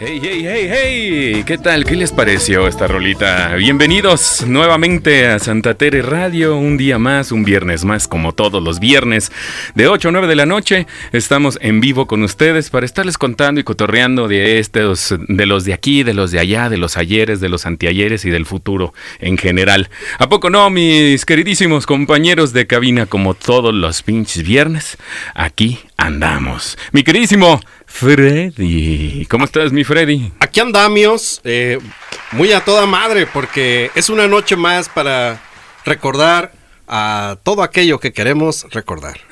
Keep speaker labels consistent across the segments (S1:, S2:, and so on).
S1: Hey, hey, hey, hey, ¿qué tal? ¿Qué les pareció esta rolita? Bienvenidos nuevamente a Santa Tere Radio, un día más, un viernes más, como todos los viernes, de 8 a 9 de la noche. Estamos en vivo con ustedes para estarles contando y cotorreando de estos, de los de aquí, de los de allá, de los ayeres, de los antiayeres y del futuro en general. ¿A poco no, mis queridísimos compañeros de cabina, como todos los pinches viernes? Aquí andamos. Mi queridísimo Freddy. ¿Cómo estás, mi Freddy?
S2: Aquí andamos, eh, muy a toda madre, porque es una noche más para recordar a todo aquello que queremos recordar.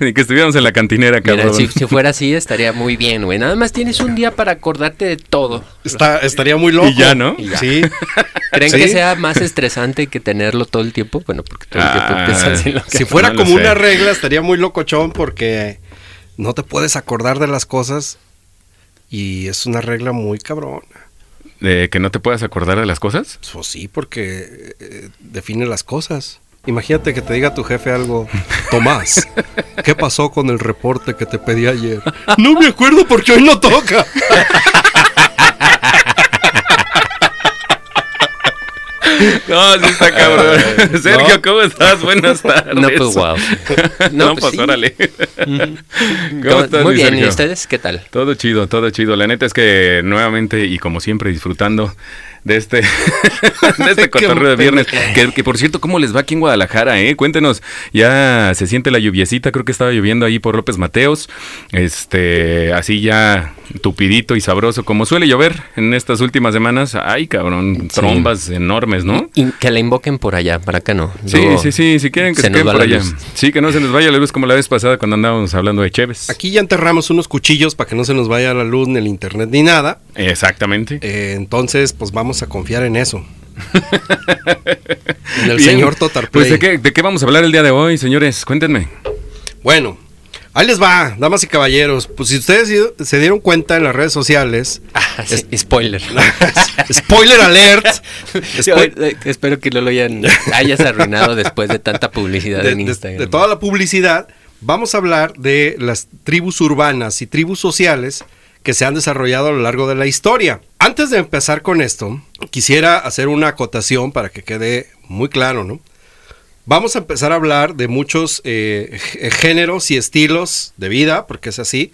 S1: Ni que estuviéramos en la cantinera,
S3: Mira,
S1: cabrón.
S3: si, si fuera así, estaría muy bien, güey. Nada más tienes un día para acordarte de todo.
S2: Está, estaría muy loco.
S1: Y ya, ¿no?
S3: Y ya.
S2: Sí.
S3: ¿Creen
S2: Sí.
S3: que sea más estresante que tenerlo todo el tiempo? Bueno, porque todo el tiempo
S1: Ah,
S3: piensas en lo que...
S2: Si fuera
S1: No
S2: como una regla, estaría muy locochón porque no te puedes acordar de las cosas y es una regla muy cabrona.
S1: ¿De que no te puedas acordar de las cosas?
S2: Pues sí, porque eh, define las cosas. Imagínate que te diga tu jefe algo, Tomás, ¿qué pasó con el reporte que te pedí ayer? No me acuerdo porque hoy no toca.
S1: No, sí está cabrón. Sergio, ¿cómo estás? Buenas tardes.
S3: No, pues wow.
S1: No,
S3: No,
S1: pues,
S3: pues, sí.
S1: órale.
S3: ¿Cómo-
S1: ¿Cómo estás,
S3: Muy bien,
S1: Sergio?
S3: ¿y ustedes qué tal?
S1: Todo chido, todo chido. La neta es que nuevamente y como siempre disfrutando de este, de este cotorreo de viernes. Que, que, por cierto, ¿cómo les va aquí en Guadalajara? Eh? Cuéntenos, ya se siente la lluviecita, creo que estaba lloviendo ahí por López Mateos. Este, así ya tupidito y sabroso, como suele llover en estas últimas semanas. Ay, cabrón,
S3: Sí.
S1: trombas enormes, ¿no?
S3: Y que la invoquen por allá, para acá no.
S1: Sí,
S3: Luego
S1: sí, sí, si quieren que
S3: se
S1: se,
S3: nos
S1: queden por allá.
S3: luz.
S1: Sí, que no se nos vaya la luz como la vez pasada cuando andábamos hablando de Cheves.
S2: Aquí ya enterramos unos cuchillos para que no se nos vaya la luz, ni el internet, ni nada.
S1: Exactamente.
S2: Eh, entonces, pues vamos a confiar en eso. en el
S1: Bien.
S2: señor Totar
S1: Pues. ¿de qué, ¿de qué vamos a hablar el día de hoy, señores? Cuéntenme.
S2: Bueno, ahí les va, damas y caballeros. Pues si ustedes se- dieron cuenta en las redes sociales,
S3: Ah, sí, spoiler.
S2: spoiler alert, Spo-
S3: eh, espero que no lo hayan, hayas arruinado después de tanta publicidad
S2: de,
S3: en
S2: de-
S3: Instagram.
S2: de toda la publicidad, vamos a hablar de las tribus urbanas y tribus sociales que se han desarrollado a lo largo de la historia. Antes de empezar con esto, quisiera hacer una acotación para que quede muy claro, ¿no? Vamos a empezar a hablar de muchos eh, g- géneros y estilos de vida, porque es así,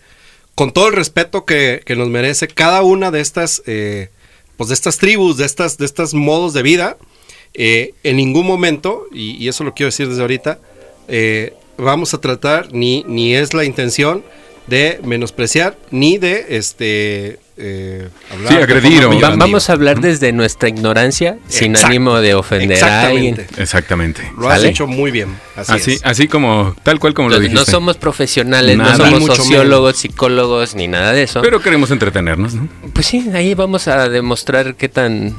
S2: con todo el respeto que, que nos merece cada una de estas, eh, pues de estas tribus, de estas, de estos modos de vida. Eh, en ningún momento, y, y eso lo quiero decir desde ahorita, eh, vamos a tratar, ni, ni es la intención de menospreciar, ni de este eh, hablar
S1: Sí, agredir o-
S3: Va- vamos a hablar desde nuestra ignorancia, sin
S2: Exacto.
S3: ánimo de ofender a alguien.
S2: Exactamente.
S1: Exactamente.
S2: Lo has
S3: ¿Sale?
S2: hecho muy bien. Así,
S1: Así,
S2: es.
S1: así como, tal cual como lo dijiste.
S3: no somos profesionales,
S1: Nada.
S3: no somos sociólogos, psicólogos, ni nada de eso.
S1: Pero queremos entretenernos, ¿no?
S3: pues sí, ahí vamos a demostrar qué tan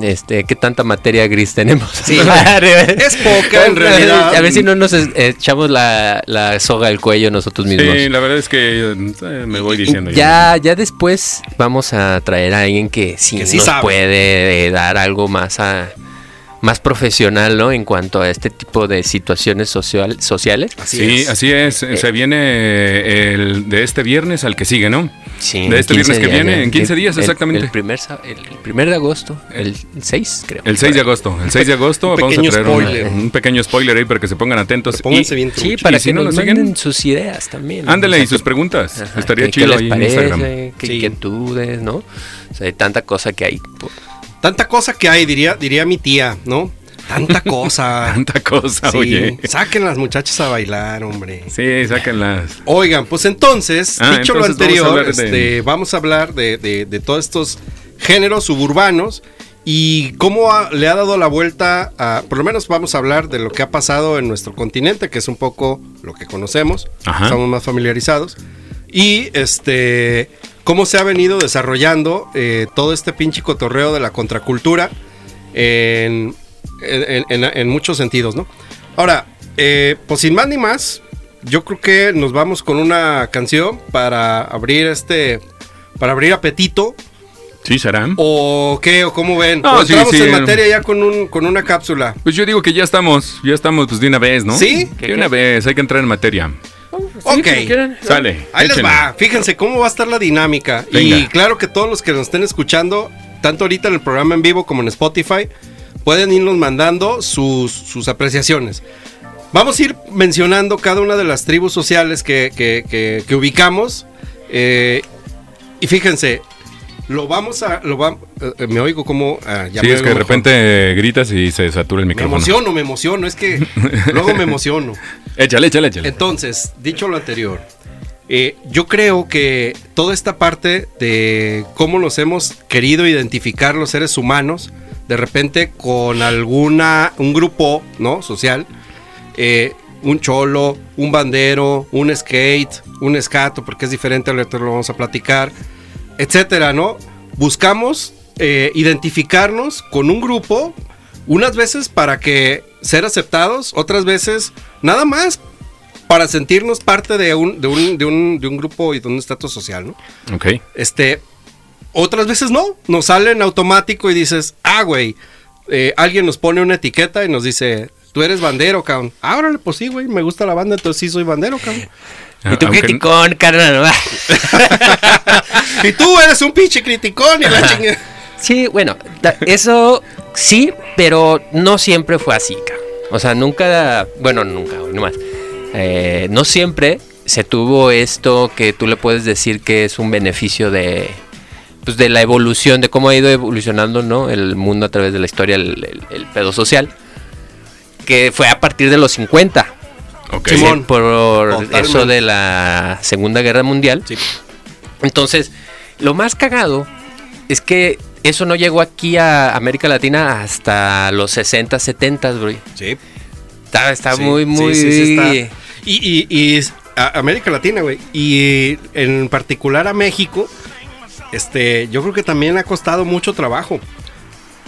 S3: este qué tanta materia gris tenemos.
S2: Sí. Es poca, en realidad.
S3: A ver si no nos echamos la, la soga al cuello nosotros mismos.
S1: Sí, la verdad es que eh, me voy diciendo. yo.
S3: Ya, ya después vamos a traer a alguien que sí,
S2: Que sí
S3: nos
S2: sabe.
S3: puede eh, dar algo más a más profesional, ¿no? En cuanto a este tipo de situaciones social, sociales.
S2: Así
S1: sí,
S2: es.
S1: así es. Se viene el de este viernes al que sigue, ¿no?
S3: Sí,
S1: De este
S3: 15
S1: viernes que
S3: días
S1: viene, en 15 días,
S3: El-
S1: exactamente.
S3: El, primer, sa- el, el primer de agosto, el 6, creo.
S1: El 6 de agosto. El 6 de agosto
S2: Un
S1: vamos a
S2: pequeño
S1: traer un-
S2: spoiler.
S1: Un, pequeño spoiler ahí para que se pongan atentos.
S2: Pónganse
S1: Y-
S2: bien
S3: Sí,
S2: truchos.
S3: para
S1: si
S3: que
S1: no
S3: nos
S1: nos
S3: manden
S1: siguen,
S3: sus ideas también.
S1: Ándale,
S3: O sea,
S1: y sus
S3: que-
S1: preguntas.
S3: Ajá,
S1: Estaría
S3: ¿qué-
S1: chido
S3: ¿Qué
S1: ahí
S3: les
S1: en
S3: parece?
S1: Instagram.
S3: ¿Qué
S2: Sí.
S3: inquietudes, no? O sea, hay tanta cosa que hay.
S2: Tanta cosa que hay, diría, diría mi tía, ¿no? Tanta cosa.
S1: Tanta cosa,
S2: Sí,
S1: oye.
S2: Saquen las muchachas a bailar, hombre.
S1: Sí, sáquenlas.
S2: Oigan, pues entonces,
S1: Ah,
S2: dicho
S1: entonces
S2: lo
S1: vamos a
S2: anterior,
S1: hablar de-
S2: este, vamos a hablar de, de- de todos estos géneros suburbanos y cómo ha- le ha dado la vuelta a, por lo menos vamos a hablar de lo que ha pasado en nuestro continente, que es un poco lo que conocemos,
S1: Ajá.
S2: estamos más familiarizados, y este, cómo se ha venido desarrollando eh, todo este pinche cotorreo de la contracultura en, en- en- en muchos sentidos, ¿no? Ahora, eh, pues sin más ni más, yo creo que nos vamos con una canción para abrir este, para abrir apetito.
S1: ¿Sí será?
S2: ¿O qué? ¿O cómo ven?
S1: No,
S2: ¿O
S1: sí,
S2: entramos
S1: sí.
S2: en materia ya con, un, con una cápsula.
S1: Pues yo digo que ya estamos, ya estamos pues de una vez, ¿no?
S2: ¿Sí?
S1: De una vez, hay que entrar en materia.
S2: Ok.
S1: Sale.
S2: Ahí les va. Fíjense cómo va a estar la dinámica. Y claro que todos los que nos estén escuchando, tanto ahorita en el programa en vivo como en Spotify, pueden irnos mandando sus, sus apreciaciones. Vamos a ir mencionando cada una de las tribus sociales que, que- que- que ubicamos. eh, y fíjense, lo vamos a. Lo va- eh, me oigo como. ah, ya
S1: Sí,
S2: me
S1: es que de
S2: mejor.
S1: repente gritas y se satura el
S2: Me
S1: micrófono.
S2: emociono, me emociono. Es que luego me emociono.
S1: Échale, échale, échale.
S2: Entonces, dicho lo anterior, eh, yo creo que toda esta parte de cómo nos hemos querido identificar los seres humanos, de repente con alguna, un grupo, ¿no? Social, eh, un cholo, un bandero, un skate, un escato, porque es diferente, ahorita lo vamos a platicar, etcétera, ¿no? Buscamos eh, identificarnos con un grupo, unas veces para que ser aceptados, otras veces nada más para sentirnos parte de un, de un, de un, de un grupo y de un estatus social, ¿no?
S1: Ok.
S2: Este, otras veces no, nos sale en automático y dices, ah, güey, eh, alguien nos pone una etiqueta y nos dice, tú eres bandero, cabrón. Ah, órale, pues sí, güey, me gusta la banda, entonces sí soy bandero, cabrón.
S3: Y tú
S1: Aunque-
S3: criticón, carnal.
S2: y tú eres un pinche criticón y la chingada.
S3: Sí, bueno, eso sí, pero no siempre fue así, cabrón. O sea, nunca, bueno, nunca, güey, no más. Eh, no siempre se tuvo esto que tú le puedes decir que es un beneficio de, pues, de la evolución, de cómo ha ido evolucionando, ¿no? El mundo a través de la historia, el, el- el pedo social, que fue a partir de los 50.
S1: Ok.
S2: Simón.
S3: Sí, por
S2: Totalmente.
S3: eso de la Segunda Guerra Mundial.
S2: Sí.
S3: Entonces, lo más cagado es que eso no llegó aquí a América Latina hasta los 60, 70, bro.
S2: Sí.
S3: Está, está
S2: Sí,
S3: muy,
S2: sí,
S3: muy...
S2: sí, sí está. Y, y, y es- a- América Latina, güey. Y en particular a México, este, yo creo que también ha costado mucho trabajo.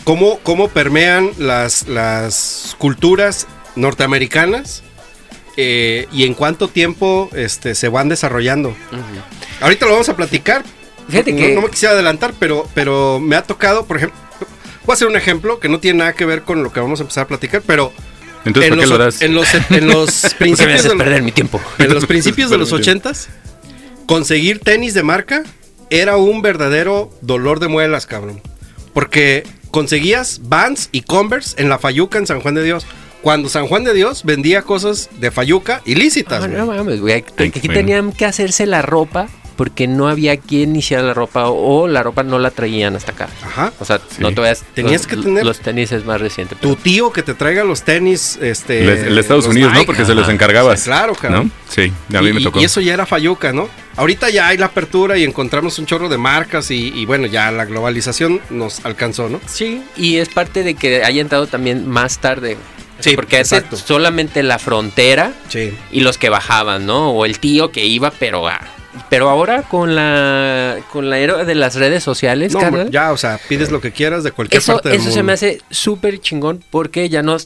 S2: Cómo, cómo permean las, las culturas norteamericanas eh, y en cuánto tiempo este, se van desarrollando. Ahorita lo vamos a platicar.
S3: Fíjate
S2: no,
S3: que-
S2: no me quisiera adelantar, pero, pero me ha tocado, por ejemplo, voy a hacer un ejemplo que no tiene nada que ver con lo que vamos a empezar a platicar, pero
S1: Entonces,
S2: en
S1: ¿por qué
S2: los,
S1: lo das?
S2: en los, en los
S3: ¿Por qué me
S2: principios
S3: haces
S2: de,
S3: perder mi tiempo?
S2: en los principios de los ochentas, conseguir tenis de marca era un verdadero dolor de muelas, cabrón. Porque conseguías Vans y Converse en la Fayuca en San Juan de Dios. Cuando San Juan de Dios vendía cosas de Fayuca ilícitas.
S3: Ah, no mames, güey. Aquí, tenían que hacerse la ropa porque no había quien hiciera la ropa o la ropa no la traían hasta acá.
S2: Ajá.
S3: O sea,
S1: Sí.
S3: no te vayas...
S2: Tenías
S3: los,
S2: que tener-
S3: Los tenis es más reciente. pero-
S2: Tu tío que te traiga los tenis, este...
S1: El, Estados Unidos, ¿no? Porque se los
S3: Ajá.
S1: encargabas.
S2: Sí, claro, cabrón.
S1: ¿No? Sí, a mí
S2: y,
S1: me tocó.
S2: y eso ya era Fayuca, ¿no? Ahorita ya hay la apertura y encontramos un chorro de marcas y, y bueno, ya la globalización nos alcanzó, ¿no?
S3: Sí, y es parte de que haya entrado también más tarde.
S2: Sí,
S3: porque
S2: exacto.
S3: solamente la frontera
S2: Sí.
S3: y los que bajaban, ¿no? O el tío que iba, pero ah, pero ahora con la con la era de las redes sociales,
S2: No,
S3: carnal,
S2: ya, o sea, pides lo que quieras de cualquier
S3: eso
S2: parte del
S3: eso se
S2: mundo.
S3: me hace súper chingón porque ya no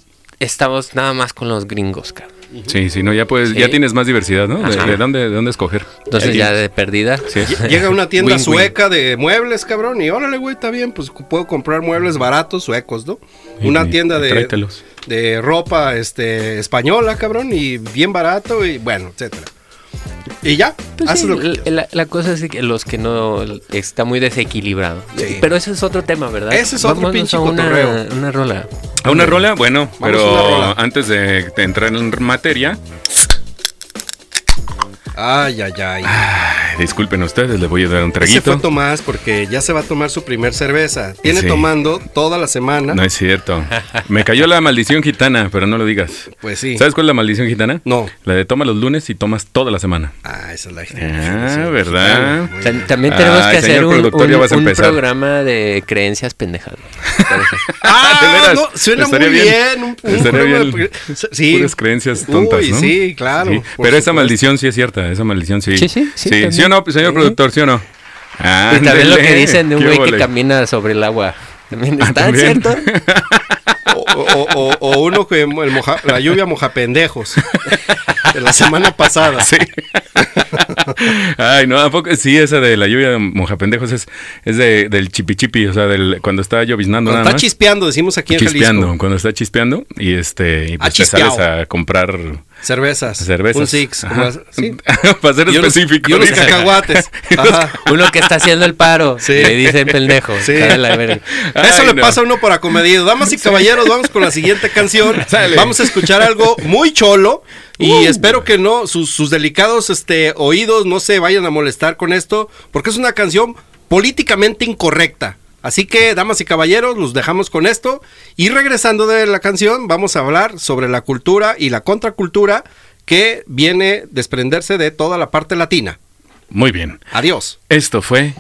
S3: estamos nada más con los gringos, cabrón.
S1: Sí, sí, no, ya puedes,
S3: Sí.
S1: ya tienes más diversidad, ¿no? De, dónde, de dónde escoger.
S3: Entonces ya de perdida.
S1: Sí.
S2: Llega a una tienda sueca de muebles, cabrón, y órale, güey, está bien, pues puedo comprar muebles baratos suecos, ¿no? Una tienda de,
S1: tráetelos.
S2: De ropa este, española, cabrón, y bien barato, y bueno, etcétera. Y ya,
S3: Pues
S2: haces
S3: sí,
S2: lo que
S3: la, la- cosa es que los que no está muy desequilibrado.
S2: Sí.
S3: Pero ese es otro tema, ¿verdad?
S2: Ese es otro
S3: Vámonos
S2: pinche
S3: a una,
S2: cotorreo.
S3: una rola.
S1: ¿A una rola? Bueno,
S2: Vamos
S1: pero
S2: rola.
S1: antes de, de entrar en materia,
S2: Ay, ay, ay.
S1: ay, disculpen ustedes, les voy a dar un traguito.
S2: fue Tomás porque ya se va a tomar su primer cerveza. Tiene
S1: Sí.
S2: tomando toda la semana.
S1: No es cierto. Me cayó la maldición gitana, pero no lo digas.
S2: Pues sí.
S1: ¿Sabes cuál es la maldición gitana?
S2: No.
S1: La de toma los lunes y tomas toda la semana.
S2: Ah, esa es la
S1: Ah, ¿verdad?
S3: También tenemos
S1: Ay,
S3: que hacer un, programa de creencias pendejas.
S2: Ah,
S1: ¿De veras?
S2: no, suena
S1: Estaría
S2: muy
S1: bien.
S2: bien. un- un
S1: Estaría
S2: programa
S1: bien.
S2: de- Sí.
S1: Puras creencias tontas,
S2: Uy,
S1: ¿no?
S2: sí, claro.
S1: Sí, Pero esa maldición sí es cierta, esa maldición sí.
S3: Sí, sí, sí.
S1: ¿Sí o no, señor productor, sí o no? Ah,
S3: y también lo que dicen de un
S1: ¿Qué
S3: güey que camina sobre el agua. También
S1: Ah,
S3: está,
S1: ¿también?
S3: ¿cierto?
S2: O, o- o- o uno que el moja- la lluvia moja pendejos. De la semana pasada.
S1: Sí. Ay, no, ¿a poco? Sí, esa de la lluvia de mojapendejos es, es de, del chipichipi, o sea, del, cuando está lloviznando
S2: Cuando
S1: nada
S2: está
S1: más.
S2: chispeando, decimos aquí en
S1: chispeando,
S2: Jalisco.
S1: cuando está chispeando y este y pues te sales a comprar
S2: Cervezas.
S1: Cervezas.
S2: Un six. Sí.
S1: Para ser
S2: Y unos-
S1: específico.
S2: Y unos
S1: dice.
S2: cacahuates. Ajá.
S3: Uno que está haciendo el paro.
S2: Sí.
S3: Le dicen pendejo.
S2: Sí.
S3: La verga.
S2: Eso
S1: Ay,
S2: le
S1: no.
S2: pasa a uno por acomedido. Damas y caballeros, vamos con la siguiente canción.
S1: Sale.
S2: Vamos a escuchar algo muy cholo. Y
S1: Uh.
S2: espero que no, sus, sus delicados este, oídos no se vayan a molestar con esto, porque es una canción políticamente incorrecta. Así que, damas y caballeros, los dejamos con esto. Y regresando de la canción, vamos a hablar sobre la cultura y la contracultura que viene a desprenderse de toda la parte latina.
S1: Muy bien.
S2: Adiós.
S1: Esto fue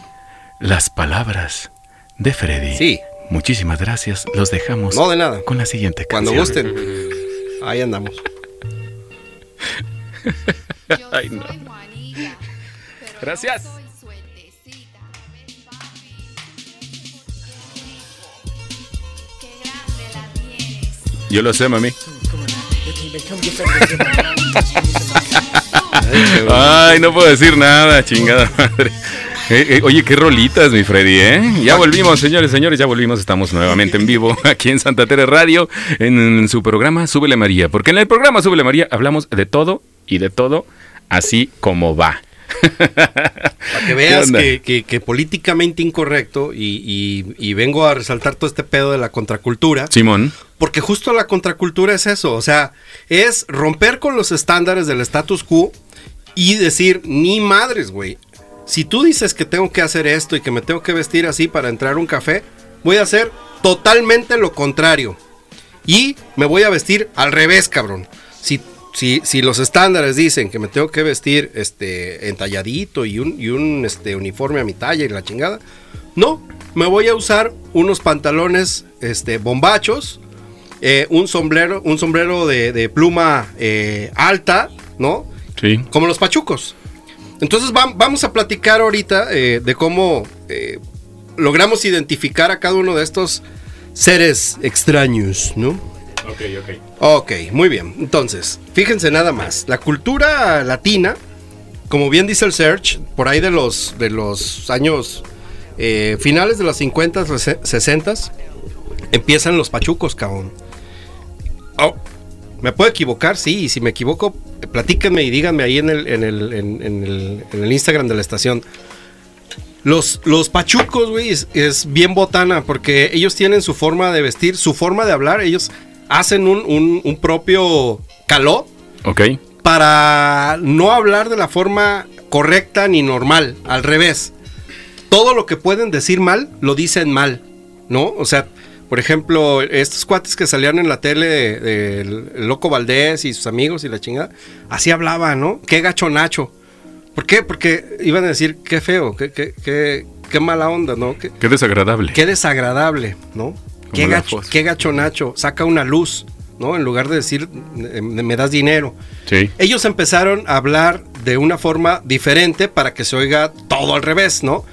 S1: Las Palabras de Freddy.
S2: Sí.
S1: Muchísimas gracias. Los dejamos
S2: No de nada.
S1: con la siguiente
S2: Cuando
S1: canción.
S2: gusten. Ahí andamos.
S1: Ay, no. Gracias. Yo lo sé, mami. Ay, no puedo decir nada, chingada madre. Eh, eh, oye, qué rolitas, mi Freddy, ¿eh? Ya volvimos, señores, señores, ya volvimos. Estamos nuevamente en vivo aquí en Santa Tere Radio, en, su programa Súbele María. Porque en el programa Súbele María hablamos de todo y de todo así como va.
S2: Para que veas que, que- que políticamente incorrecto y, y- y vengo a resaltar todo este pedo de la contracultura,
S1: Simón.
S2: porque justo la contracultura es eso, o sea, es romper con los estándares del status quo y decir, ni madres, güey. Si tú dices que tengo que hacer esto y que me tengo que vestir así para entrar a un café, voy a hacer totalmente lo contrario. Y me voy a vestir al revés, cabrón. Si, si, si los estándares dicen que me tengo que vestir este, entalladito y un, y un este, uniforme a mi talla y la chingada, no, me voy a usar unos pantalones este, bombachos, eh, un sombrero, un sombrero de, de pluma eh, alta, ¿no?
S1: Sí.
S2: Como los pachucos. Entonces vam- vamos a platicar ahorita eh, de cómo logramos identificar a cada uno de estos seres extraños, ¿no?
S1: Ok, ok.
S2: Ok, muy bien. Entonces, fíjense nada más. La cultura latina, como bien dice el Search, por ahí de los, de los años eh, finales de los 50, 60, empiezan los pachucos, cabrón. Oh, ¿Me puedo equivocar? Sí, y si me equivoco, platíquenme y díganme ahí en el, en el, en- el, Instagram de la estación. Los, los pachucos, güey, es bien botana porque ellos tienen su forma de vestir, su forma de hablar. Ellos hacen un, un- un propio caló
S1: Ok.
S2: para no hablar de la forma correcta ni normal, al revés. Todo lo que pueden decir mal, lo dicen mal, ¿no? O sea, por ejemplo, estos cuates que salían en la tele del de, el Loco Valdés y sus amigos y la chingada, así hablaban, ¿no? Qué gacho Nacho. ¿Por qué? Porque iban a decir, qué feo, qué, qué, qué, qué mala onda, ¿no? Qué,
S1: Qué desagradable.
S2: qué desagradable, ¿no? Qué gacho, qué gacho Nacho, saca una luz, ¿no? En lugar de decir, eh, me das dinero.
S1: Sí.
S2: Ellos empezaron a hablar de una forma diferente para que se oiga todo al revés, ¿no?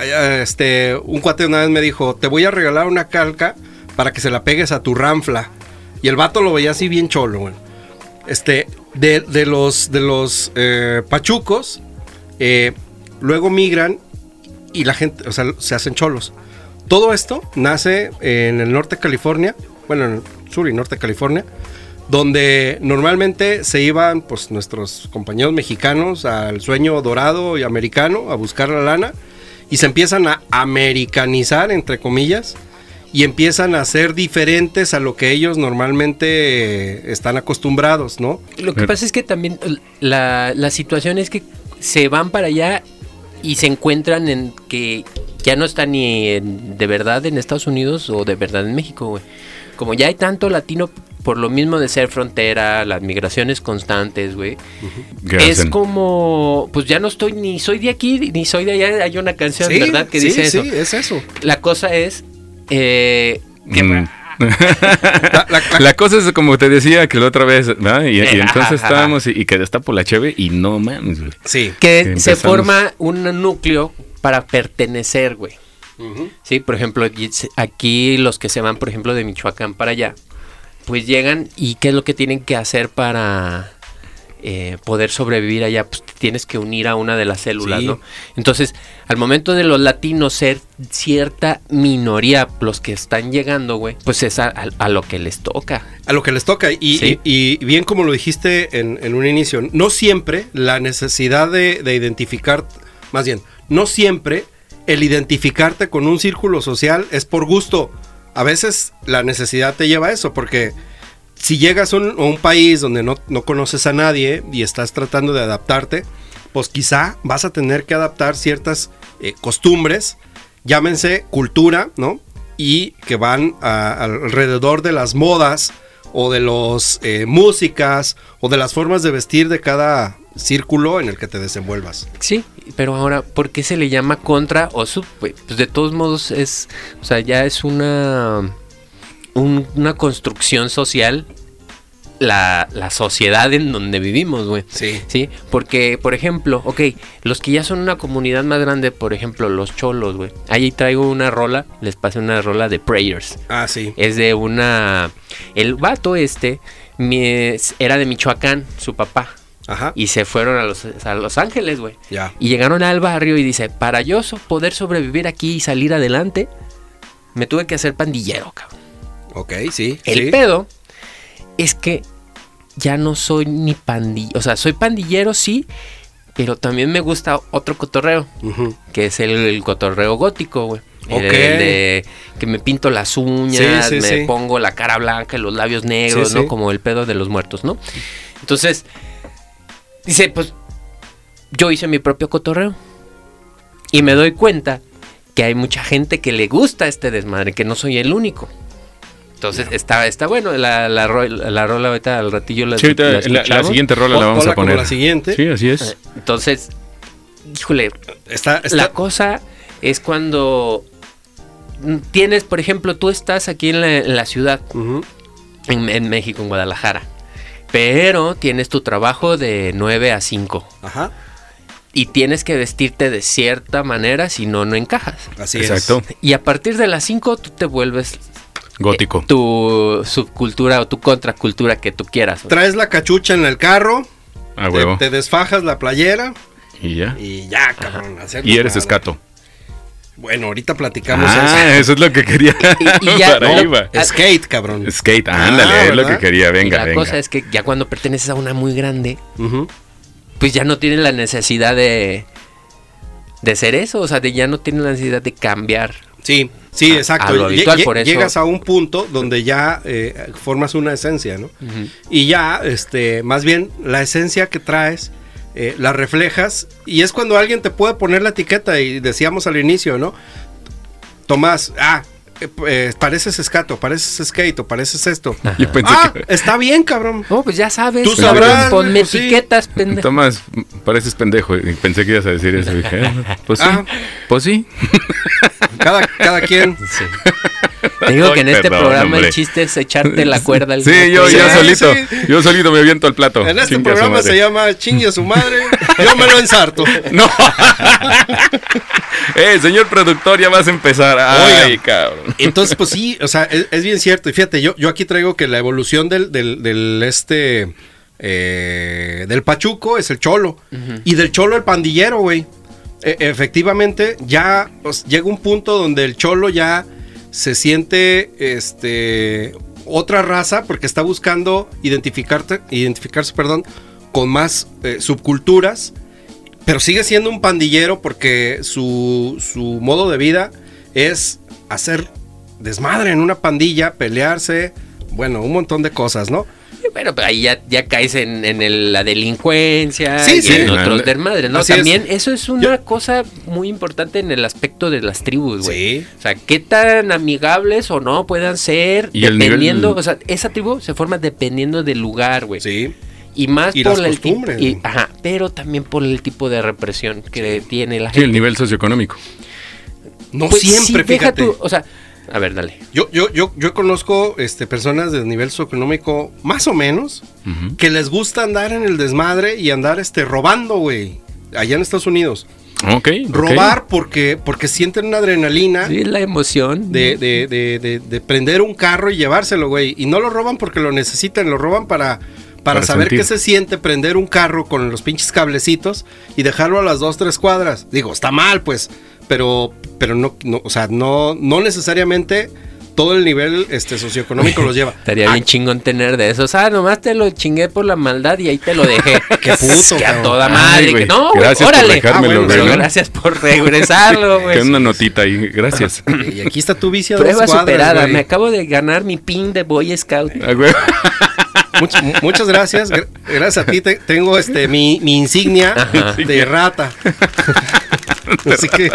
S2: Eh, Este, un cuate una vez me dijo, te voy a regalar una calca para que se la pegues a tu ranfla. Y el vato lo veía así bien cholo, güey. Este, de, de los, de los eh, pachucos, eh, luego migran y la gente, o sea, se hacen cholos. Todo esto nace en el norte de California, bueno, en el sur y norte de California, donde normalmente se iban pues nuestros compañeros mexicanos al sueño dorado y americano a buscar la lana y se empiezan a americanizar entre comillas y empiezan a ser diferentes a lo que ellos normalmente están acostumbrados, ¿no?
S3: Lo que pasa es que también la, la situación es que se van para allá y se encuentran en que ya no están ni en- de verdad en Estados Unidos o de verdad en México, güey. Como ya hay tanto latino por lo mismo de ser frontera, las migraciones constantes, güey.
S1: ¿Qué
S3: Es
S1: hacen?
S3: como, pues ya no estoy ni soy de aquí ni soy de allá. Hay una canción,
S2: Sí,
S3: ¿verdad? Que
S2: sí,
S3: dice
S2: sí,
S3: eso.
S2: es eso.
S3: La cosa es eh, que
S1: Mm.
S2: La- la- la-
S1: La cosa es como te decía que la otra vez, ¿verdad? Y, y
S3: Eh,
S1: entonces estábamos y, y que destapo la cheve y no mames, güey.
S2: sí.
S3: que
S1: Que
S3: se forma un núcleo para pertenecer, güey. Sí, por ejemplo, aquí los que se van, por ejemplo, de Michoacán para allá, pues llegan y qué es lo que tienen que hacer para eh, poder sobrevivir allá, pues te tienes que unir a una de las células,
S2: Sí.
S3: ¿no? Entonces, al momento de los latinos ser cierta minoría, los que están llegando, güey, pues es a, a- a lo que les toca.
S2: A lo que les toca. Y,
S3: Sí.
S2: y- y bien como lo dijiste en, en un inicio, no siempre la necesidad de, de identificar, más bien, no siempre el identificarte con un círculo social es por gusto. A veces la necesidad te lleva a eso, porque si llegas a un, país donde no, no conoces a nadie y estás tratando de adaptarte, pues quizá vas a tener que adaptar ciertas eh, costumbres, llámense cultura, ¿no? Y que van alrededor de las modas o de los eh, músicas o de las formas de vestir de cada círculo en el que te desenvuelvas.
S3: Sí, pero ahora, ¿por qué se le llama contra o sub? güey? Pues de todos modos es, o sea, ya es una, un- una construcción social la, la sociedad en donde vivimos, güey.
S2: Sí.
S3: Sí, porque, por ejemplo, ok, los que ya son una comunidad más grande, por ejemplo, los cholos, güey. Ahí traigo una rola, les pasé una rola de Prayers.
S2: Ah, sí.
S3: Es de una... El vato este mi- era de Michoacán, su papá.
S2: Ajá.
S3: Y se fueron a Los, a los Ángeles, güey. Y llegaron al barrio y dice, para yo so- poder sobrevivir aquí y salir adelante, me tuve que hacer pandillero, cabrón.
S2: Ok, sí.
S3: El
S2: sí.
S3: pedo es que ya no soy ni pandillero, o sea, soy pandillero sí, pero también me gusta otro cotorreo, que es el, el cotorreo gótico, güey. El-
S2: Ok.
S3: el de que me pinto las uñas,
S2: Sí, sí,
S3: me pongo la cara blanca y los labios negros, ¿no? Como el pedo de los muertos, ¿no? Entonces, dice, pues, yo hice mi propio cotorreo. Y me doy cuenta que hay mucha gente que le gusta este desmadre, que no soy el único. Entonces, está, está bueno, la, la, ro- la rola ahorita al ratillo la,
S1: Sí, ahorita
S3: la
S1: la, la siguiente rola la vamos a poner.
S2: la siguiente.
S1: Sí, así es.
S3: Entonces, híjole,
S2: Está, está-
S3: la cosa es cuando tienes, por ejemplo, tú estás aquí en la, en la ciudad, en México, en Guadalajara, pero tienes tu trabajo de 9 a 5
S2: Ajá.
S3: y tienes que vestirte de cierta manera, si no, no encajas.
S2: Así
S1: Exacto.
S2: es.
S3: Y a partir de las 5 tú te vuelves
S1: Gótico.
S3: eh, tu subcultura o tu contracultura que tú quieras.
S2: Traes la cachucha en el carro,
S1: A
S2: te,
S1: huevo.
S2: te desfajas la playera
S1: Y ya.
S2: y ya, cabrón.
S1: Y eres
S2: nada.
S1: escato.
S2: Bueno, ahorita platicamos
S1: Ah, eso es lo que quería.
S3: Y- y ya-
S1: Para
S3: no,
S2: eso. Skate, cabrón.
S1: Skate,
S2: Ah,
S1: ándale, es lo que quería.
S3: Y
S1: Venga,
S3: la
S1: venga.
S3: cosa es que ya cuando perteneces a una muy grande, pues ya no tienes la necesidad de de ser eso, o sea, de ya no tienes la necesidad de cambiar.
S2: Sí, sí,
S3: A-
S2: exacto.
S3: a lo habitual,
S2: lle-
S3: por eso-
S2: Llegas a un punto donde ya eh, formas una esencia, ¿no? Y ya, este, más bien, la esencia que traes, eh, la reflejas, y es cuando alguien te puede poner la etiqueta, y decíamos al inicio, ¿no? Tomás, ah, eh, eh, pareces escato, pareces skate, o pareces esto.
S1: Yo pensé
S2: Ah,
S1: que.
S2: está bien, cabrón.
S3: No, pues ya sabes.
S2: Tú
S3: cabrón,
S2: sabrás,
S3: Ponme
S2: pues sí.
S3: etiquetas, pendejo.
S1: Tomás, pareces pendejo. y Pensé que ibas a decir eso. Dije, ah, pues sí.
S2: Ah.
S1: Pues sí.
S2: Cada, cada quien.
S3: Te digo que en este
S1: perdón,
S3: programa
S1: hombre.
S3: el chiste es echarte la cuerda al
S1: Sí, yo,
S2: Sí,
S1: yo solito.
S2: sí.
S1: Yo solito me aviento al plato.
S2: En este
S1: Chingue
S2: programa se llama Chingue a su madre. Yo me lo ensarto.
S1: No. eh, señor productor, ya vas a empezar. Ay,
S2: Oiga.
S1: cabrón.
S2: Entonces, pues sí, o sea, es, es bien cierto. Y fíjate, yo, yo aquí traigo que la evolución del, del, del este eh, del Pachuco es el cholo. Y del cholo el pandillero, güey. E- efectivamente, ya pues, llega un punto donde el cholo ya se siente este otra raza porque está buscando identificarse, perdón, con más eh, subculturas. Pero sigue siendo un pandillero porque su, su modo de vida es hacer desmadre en una pandilla, pelearse, bueno, un montón de cosas, ¿no?
S3: Bueno, pero ahí ya, ya caes en, en el- la delincuencia
S2: Sí,
S3: y
S2: sí.
S3: en otros
S1: Ande-
S3: desmadres, ¿no?
S2: Así es.
S3: También eso es una cosa muy importante en el aspecto de las tribus, güey.
S2: Sí.
S3: O sea, qué tan amigables o no puedan ser,
S1: Y el
S3: dependiendo,
S1: nivel-
S3: o sea, esa tribu se forma dependiendo del lugar, güey.
S2: Sí.
S3: Y más
S2: Y
S3: por
S2: las
S3: el tipo, y- ajá, pero también por el tipo de represión que tiene la
S1: Sí,
S3: gente.
S1: el nivel socioeconómico.
S2: No
S3: Pues sí,
S2: siempre,
S3: deja
S2: fíjate.
S3: tú, o sea, a ver, dale.
S2: Yo, yo, yo, yo conozco este, personas de nivel socioeconómico más o menos que les gusta andar en el desmadre y andar este, robando, güey. Allá en Estados Unidos.
S1: Ok.
S2: Robar porque, porque sienten una adrenalina
S3: Sí, la emoción.
S2: de, de, de, de, de prender un carro y llevárselo, güey. Y no lo roban porque lo necesitan, lo roban para, para,
S1: Para
S2: saber
S1: sentir.
S2: qué se siente prender un carro con los pinches cablecitos y dejarlo a las dos, tres cuadras. Digo, está mal, pues, pero, pero no, no, o sea, no, no necesariamente todo el nivel este, socioeconómico los lleva.
S3: Estaría bien chingón tener de esos. Ah, nomás te lo chingué por la maldad y ahí te lo dejé.
S2: Qué puto,
S3: Que a toda
S1: Ay,
S3: madre. que- no,
S1: gracias por
S3: órale.
S1: dejármelo,
S2: Ah, bueno,
S1: ¿no?
S3: gracias por regresarlo,
S1: Que
S3: güey.
S1: una notita ahí, gracias.
S2: Y aquí está tu vicio de
S3: Prueba
S2: cuadras,
S3: superada. Me acabo de ganar mi pin de Boy Scout.
S1: Ah, güey.
S2: Much- mu- muchas gracias. Gra- gracias a ti te- tengo este mi, mi insignia
S3: Ajá.
S2: de rata. Así que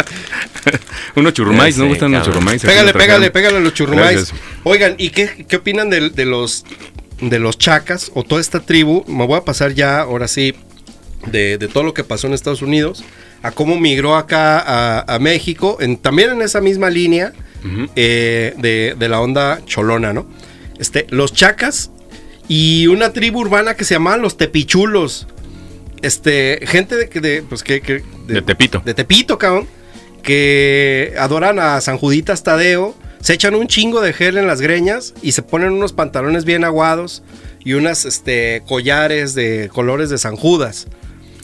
S1: Unos churrumais, ¿no gustan los churrumais?
S2: Pégale, pégale, pégale a los churrumais.
S1: Gracias.
S2: Oigan, ¿y qué, qué opinan de, de los de los chacas o toda esta tribu? Me voy a pasar ya, ahora sí, de, de todo lo que pasó en Estados Unidos, a cómo migró acá a, a México, en, también en esa misma línea eh, de, de la onda cholona, ¿no? Este, los chacas y una tribu urbana que se llamaban los tepichulos. Este, gente de, que- de pues que, que-
S1: De Tepito.
S2: de Tepito, cabrón, que adoran a San Juditas Tadeo, se echan un chingo de gel en las greñas y se ponen unos pantalones bien aguados y unas este collares de colores de San Judas.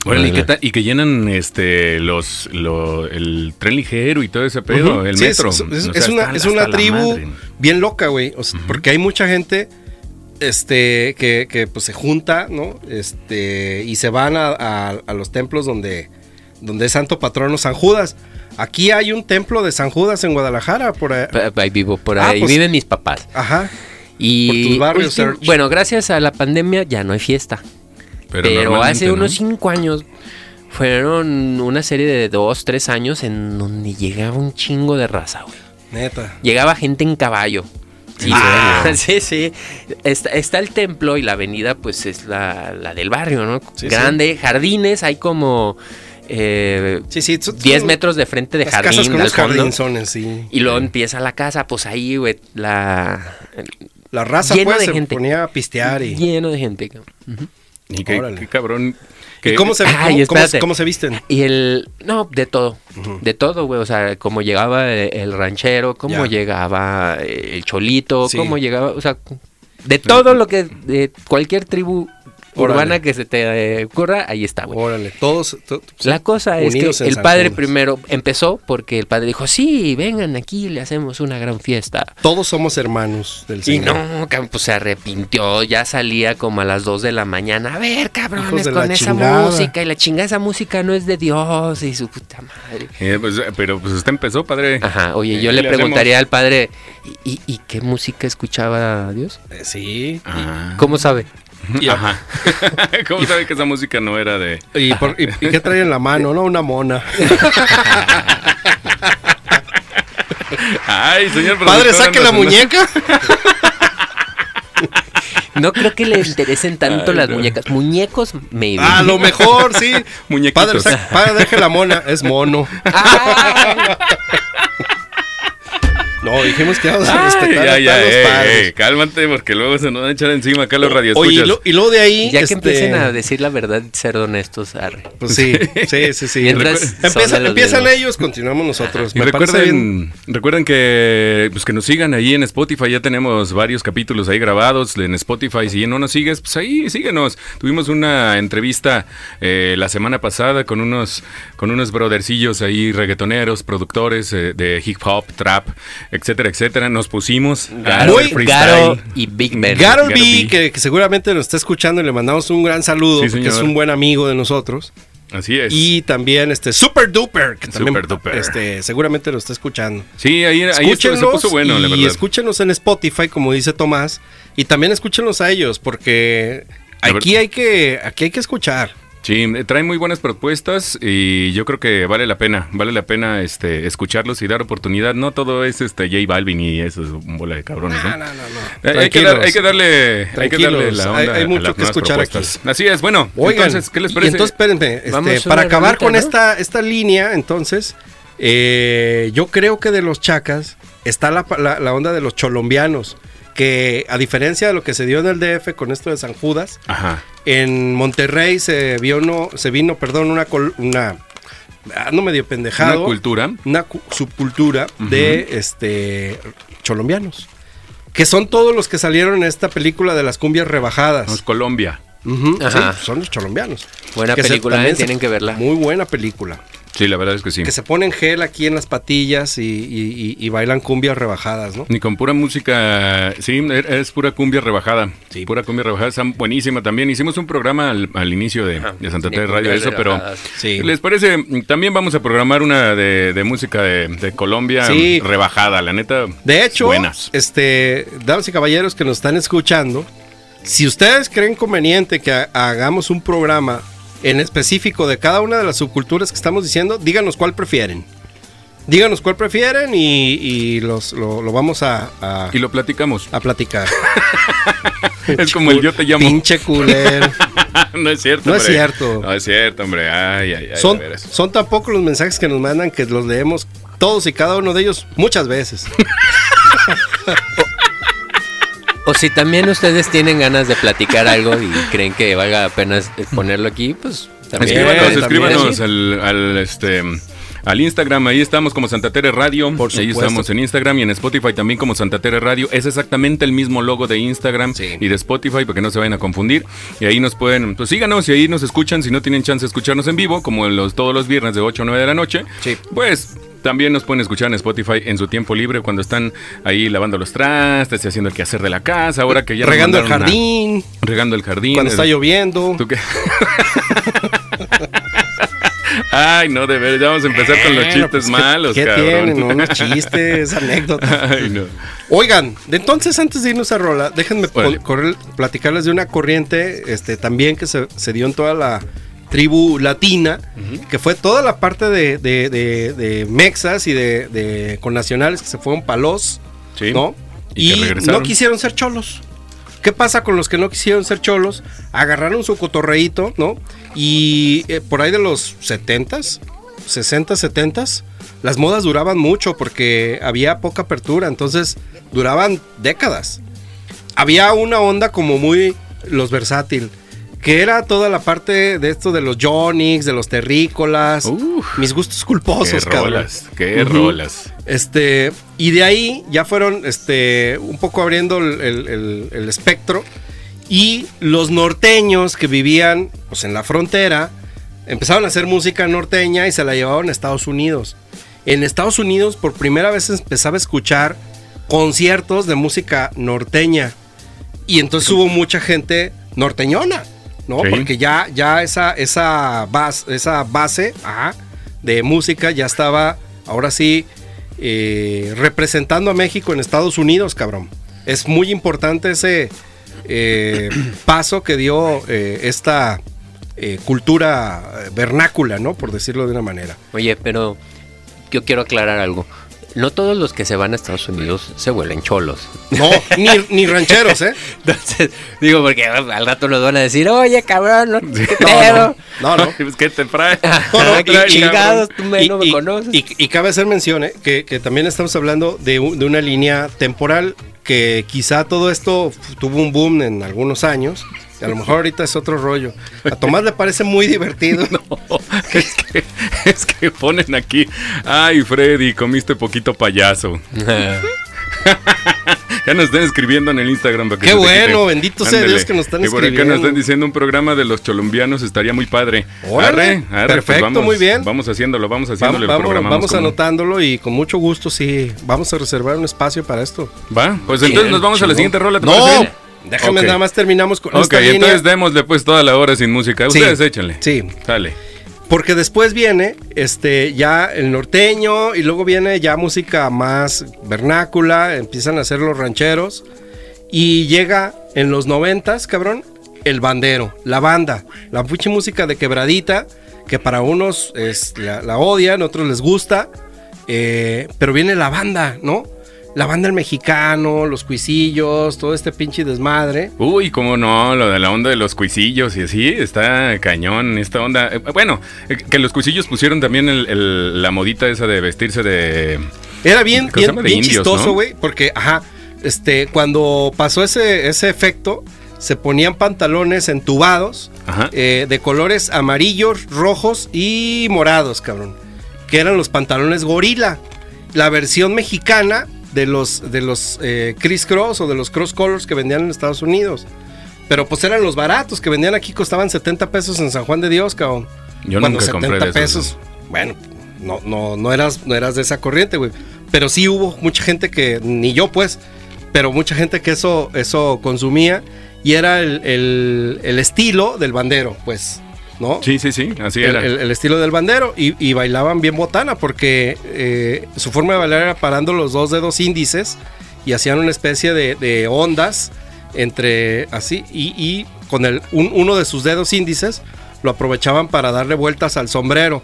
S1: Órale, ¿y, tal? y que llenan este los lo- el tren ligero y todo ese pedo, el
S2: Sí,
S1: metro.
S2: Es, es-
S1: O
S2: es
S1: sea,
S2: una, es una tribu bien loca, güey. O sea, Porque hay mucha gente este, que, que, pues, se junta, ¿no? Este, y se van a, a- a los templos donde, donde es santo patrono San Judas. Aquí hay un templo de San Judas en Guadalajara, por ahí.
S3: Ahí vivo, por
S2: Ah,
S3: ahí
S2: pues-
S3: viven mis papás.
S2: Ajá.
S3: Y
S2: por tus barrios,
S3: bueno, gracias a la pandemia ya no hay fiesta.
S1: Pero,
S3: hace
S1: ¿no?
S3: unos cinco años fueron una serie de dos, tres años en donde llegaba un chingo de raza, güey.
S2: Neta.
S3: Llegaba gente en caballo. Sí,
S2: Ah.
S3: sí, sí. Está, está el templo y la avenida, pues es la, la del barrio, ¿no?
S2: Sí,
S3: Grande, jardines, hay como eh,
S2: Sí, sí. son-
S3: 10
S2: son
S3: metros de frente de
S2: las casas
S3: jardín
S2: con
S3: al
S2: los
S3: fondo.
S2: jardinzones, sí.
S3: Y luego empieza la casa, pues ahí, güey, la...
S2: La raza,
S3: Lleno
S2: pues,
S3: de
S2: se
S3: gente.
S2: ponía a pistear y...
S3: Lleno de gente.
S1: Y qué,
S2: Órale.
S1: qué cabrón.
S2: ¿Y
S1: que-
S2: cómo se,
S3: Ay,
S2: cómo- cómo,
S3: espérate.
S2: cómo se visten?
S3: Y el... No, de todo. De todo, güey. O sea, cómo llegaba el, el ranchero, cómo
S2: Ya.
S3: llegaba eh, el cholito,
S2: Sí.
S3: cómo llegaba... O sea, de todo lo que... De cualquier tribu
S2: Órale.
S3: urbana que se te eh, ocurra, ahí está, güey.
S2: Órale, todos... to-
S3: La cosa es que el padre
S2: Judas.
S3: primero empezó porque el padre dijo, sí, vengan aquí, le hacemos una gran fiesta.
S2: Todos somos hermanos del
S3: Y
S2: Señor.
S3: no, cabrón, pues se arrepintió, ya salía como a las 2 de la mañana. A ver, cabrones, con esa
S2: chingada.
S3: música. Y la chingada, esa música no es de Dios y su puta madre.
S1: Eh, pues, eh, pero pues usted empezó, padre.
S3: Ajá, oye,
S1: Eh,
S3: yo
S1: ¿qué
S3: le
S1: le
S3: preguntaría al padre, ¿y, y, y qué música escuchaba Dios?
S2: Eh, sí.
S1: Ah.
S3: ¿Cómo sabe?
S2: Y,
S1: Ajá. ¿Cómo sabe que esa música no era de.?
S2: y por- y- y qué trae en la mano? No, una mona.
S1: Ay, señor
S2: Padre, saque la muñeca.
S3: No creo que le interesen tanto
S1: Ay,
S3: las
S1: no.
S3: muñecas. Muñecos, maybe.
S2: A lo mejor, sí.
S1: Muñequitos.
S2: Padre, saque- padre, deje la mona. Es mono.
S3: Ah,
S2: No, dijimos que vamos a
S1: Ay,
S2: respetar
S1: ya,
S2: a
S1: ya,
S2: los padres.
S1: ey, cálmate porque luego se nos van a echar encima acá los
S2: Oye, y,
S1: radioescuchas.
S2: lo- y luego de ahí.
S3: ya que
S2: este,
S3: empiecen a decir la verdad, ser honestos, arre.
S2: Pues sí, sí, sí, sí.
S3: Mientras
S2: Empiezan,
S3: mismos.
S2: ellos, continuamos nosotros.
S1: Y
S2: bien.
S1: recuerden, recuerden que, pues que nos sigan ahí en Spotify, ya tenemos varios capítulos ahí grabados en Spotify, si no nos sigues, pues ahí síguenos. Tuvimos una entrevista eh, la semana pasada con unos, con unos brothercillos ahí, reggaetoneros, productores eh, de hip hop, trap, etcétera, etcétera. Nos pusimos a
S2: Muy.
S3: Garo y Big Ben.
S2: Garo
S1: Garo
S2: B,
S1: B.
S2: que, que seguramente nos está escuchando y le mandamos un gran saludo,
S1: Sí,
S2: porque es un buen amigo de nosotros.
S1: Así es.
S2: Y también este Super Duper, que también
S1: Super Duper.
S2: Este, seguramente lo está escuchando.
S1: sí, ahí, ahí se puso bueno, la
S2: y
S1: verdad.
S2: escúchenos en Spotify, como dice Tomás, y también escúchenlos a ellos, porque
S1: La
S2: aquí hay que, aquí hay que escuchar.
S1: Sí, eh, traen muy buenas propuestas y yo creo que vale la pena, vale la pena este escucharlos y dar oportunidad. No todo es este J Balvin y eso es un bola de cabrones, ¿no?
S2: No, no, no, no.
S1: Eh, Hay que, dar- hay que darle, hay que darle la onda
S2: hay- hay
S1: a
S2: mucho
S1: las
S2: que escuchar
S1: propuestas. Así es, bueno,
S2: Oigan,
S1: entonces, ¿qué les
S2: y
S1: parece?
S2: entonces espérenme, este,
S3: Vamos
S2: para acabar con
S3: ¿no?
S2: esta, esta línea, entonces, eh, yo creo que de los chacas está la, la- la onda de los cholombianos, que a diferencia de lo que se dio en el DF con esto de San Judas,
S1: Ajá.
S2: en Monterrey se vio no, se vino, perdón, una una ando medio pendejado,
S1: Una cultura.
S2: una cu- subcultura de este colombianos. Que son todos los que salieron en esta película de las cumbias rebajadas.
S1: Vamos, Colombia.
S2: Ujú,
S3: Ajá.
S2: sí, son los colombianos.
S3: Buena
S2: Que
S3: película,
S2: también
S3: ¿eh?
S2: se-
S3: Tienen que verla.
S2: Muy buena película.
S1: Sí, la verdad es que sí.
S2: Que se ponen gel aquí en las patillas y, y- y- y bailan cumbias rebajadas, ¿no?
S1: Ni con pura música, sí, er- es pura cumbia rebajada.
S2: Sí.
S1: Pura cumbia rebajada, está buenísima también. Hicimos un programa al, al inicio de, de Santa Teresa Radio, eso, pero.
S2: Sí.
S1: ¿les parece? También vamos a programar una de, de música de, de Colombia
S2: Sí.
S1: rebajada, la neta.
S2: De hecho,
S1: buenas.
S2: este, damas y caballeros que nos están escuchando, si ustedes creen conveniente que ha- hagamos un programa en específico de cada una de las subculturas que estamos diciendo, díganos cuál prefieren. Díganos cuál prefieren y, y los, lo, lo vamos a, a-
S1: Y lo platicamos.
S2: a platicar.
S1: es como el yo te llamo.
S2: Pinche culero.
S1: no es cierto,
S2: No es
S1: hombre.
S2: cierto.
S1: No es cierto, hombre. Ay, ay, ay.
S2: son, son tan pocos los mensajes que nos mandan que los leemos todos y cada uno de ellos muchas veces.
S3: O si también ustedes tienen ganas de platicar algo y creen que valga la pena ponerlo aquí, pues también.
S1: Escríbanos, escríbanos al, este al Instagram, ahí estamos como Santa Tere Radio,
S2: Por
S1: ahí
S2: supuesto.
S1: estamos en Instagram y en Spotify también como Santa Tere Radio, es exactamente el mismo logo de Instagram
S2: Sí.
S1: y de Spotify para que no se vayan a confundir y ahí nos pueden, pues síganos y ahí nos escuchan si no tienen chance de escucharnos en vivo, como los, todos los viernes de 8 a 9 de la noche,
S2: Sí.
S1: pues también nos pueden escuchar en Spotify en su tiempo libre cuando están ahí lavando los trastes y haciendo el quehacer de la casa, ahora que ya
S2: Regando el
S1: una-
S2: jardín,
S1: regando el jardín.
S2: cuando está lloviendo.
S1: ¿Tú qué? Ay, no, de ver, ya vamos a empezar con los
S2: Bueno,
S1: chistes
S2: pues, ¿qué-
S1: malos,
S2: ¿Qué
S1: cabrón.
S2: tienen? No, unos chistes, anécdotas.
S1: Ay, no.
S2: Oigan, de entonces antes de irnos a Rola, déjenme correr- platicarles de una corriente este, también que se, se dio en toda la tribu latina, que fue toda la parte de, de, de- de mexas y de, de connacionales que se fueron palos,
S1: Sí.
S2: ¿no?
S1: Y
S2: Y,
S1: que
S2: no quisieron ser cholos. ¿Qué pasa con los que no quisieron ser cholos? Agarraron su cotorreíto, ¿no? Y eh, por ahí de los 70s, 60, 70s, las modas duraban mucho porque había poca apertura, entonces duraban décadas. Había una onda como muy los versátil, que era toda la parte de esto de los Jonix, de los terrícolas,
S1: Uf.
S2: mis gustos
S1: Qué
S2: culposos, cabrón.
S1: rolas, qué rolas.
S2: Este, y de ahí ya fueron este, un poco abriendo el, el- el- el espectro. Y los norteños que vivían pues, en la frontera empezaron a hacer música norteña y se la llevaban a Estados Unidos. En Estados Unidos por primera vez empezaba a escuchar conciertos de música norteña. Y entonces hubo mucha gente norteñona, ¿no?
S1: Sí.
S2: Porque ya, ya esa, esa, base, esa base ajá, de música ya estaba, ahora sí, eh, representando a México en Estados Unidos, cabrón. Es muy importante ese eh, paso que dio eh, esta eh, cultura vernácula, ¿no? Por decirlo de una manera.
S3: Oye, pero yo quiero aclarar algo. No todos los que se van a Estados Unidos se vuelven cholos.
S2: No, ni, ni rancheros, ¿eh?
S3: Entonces, digo, porque al rato nos van a decir, oye, cabrón, no, ¿qué
S2: No, no, no.
S1: Pues, ¿Qué te trae?
S2: No, no,
S3: chingados, tú me,
S2: Y,
S3: no me
S2: y-
S3: conoces.
S2: y- y cabe hacer mención ¿eh? que, que también estamos hablando de, un- de una línea temporal que quizá todo esto tuvo un boom en algunos años. Y a lo mejor ahorita es otro rollo. A Tomás le parece muy divertido.
S1: es, que, es que ponen aquí. Ay, Freddy, comiste poquito payaso. Ya nos están escribiendo en el Instagram. para que
S2: Qué bueno,
S1: quite.
S2: bendito sea Dios que nos están
S1: Y por acá
S2: escribiendo.
S1: nos están diciendo un programa de los colombianos estaría muy padre.
S2: Órale, perfecto,
S1: vamos,
S2: muy bien.
S1: Vamos haciéndolo, vamos haciéndolo
S2: Vamos,
S1: el
S2: vamos,
S1: programa.
S2: vamos
S1: como-
S2: anotándolo y con mucho gusto sí, vamos a reservar un espacio para esto.
S1: Va, pues entonces nos vamos a la siguiente rola. ¿te
S2: No? Déjame
S1: Ok.
S2: nada más terminamos con
S1: Ok,
S2: esta línea.
S1: entonces démosle pues toda la hora sin música.
S2: Sí,
S1: Ustedes échenle.
S2: Sí,
S1: Sale.
S2: Porque después viene este ya el norteño y luego viene ya música más vernácula, empiezan a hacer los rancheros y llega en los noventas, cabrón, el bandero, la banda, la pinche música de quebradita que para unos es, la, la odian, otros les gusta, eh, pero viene la banda, ¿no? La banda el mexicano, los cuisillos, todo este pinche desmadre.
S1: Uy, cómo no, lo de la onda de los cuisillos y así, está cañón esta onda. Eh, bueno, eh, que los cuisillos pusieron también el- el- la modita esa de vestirse de...
S2: Era bien,
S1: ¿Cómo se
S2: bien,
S1: indios,
S2: chistoso,
S1: ¿no?
S2: güey, porque, ajá, este, cuando pasó ese, ese efecto, se ponían pantalones entubados eh, de colores amarillos, rojos y morados, cabrón, que eran los pantalones gorila, la versión mexicana de los, de los eh, Criss Cross o de los Cross Colors que vendían en Estados Unidos. Pero pues eran los baratos que vendían aquí, costaban 70 pesos en San Juan de Dios, cabrón.
S1: Yo
S2: Cuando
S1: nunca compré de esos.
S2: pesos. Bueno, no, no, no eras, no eras de esa corriente, güey. Pero sí hubo mucha gente que, ni yo pues, pero mucha gente que eso, eso consumía y era el, el- el estilo del bandero, pues, ¿no?
S1: Sí, sí, sí, así
S2: el,
S1: era.
S2: el- el estilo del bandero y, y bailaban bien botana porque eh, su forma de bailar era parando los dos dedos índices y hacían una especie de, de ondas entre así y, y con el, un- uno de sus dedos índices lo aprovechaban para darle vueltas al sombrero.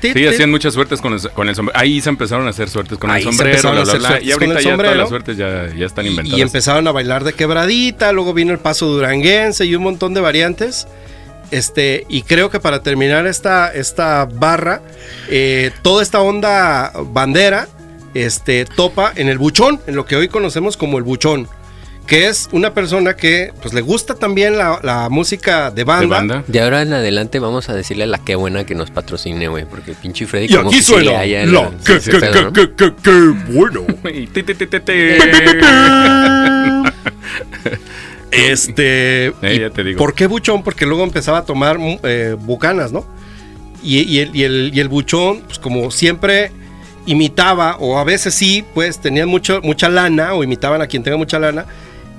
S1: Sí, hacían muchas suertes con el, con el sombrero. Ahí se empezaron a hacer suertes con
S2: Ahí
S1: el sombrero, bla, bla, bla. Y ahorita ya todas las suertes ya, ya están
S2: Y-
S1: inventadas.
S2: Y empezaron a bailar de quebradita, luego vino el paso duranguense y un montón de variantes. Este, y creo que para terminar esta, esta barra, eh, toda esta onda bandera este, topa en el buchón, en lo que hoy conocemos como el buchón, que es una persona que pues, le gusta también la, la música de banda.
S1: ¿De banda?
S3: De ahora en adelante vamos a decirle a la que buena que nos patrocine, güey. Porque pinche Freddy
S2: Y
S3: como
S2: aquí
S3: que
S2: suena la que,
S3: ese
S2: que,
S3: pedo,
S2: que,
S3: ¿no?
S2: que, que, que bueno. Este.
S1: Eh, ya te digo.
S2: ¿Por qué buchón? Porque luego empezaba a tomar mm, eh, bucanas, ¿no? Y, y el, y, el, y el buchón, pues como siempre imitaba, o a veces sí, pues tenían mucho, mucha lana, o imitaban a quien tenga mucha lana.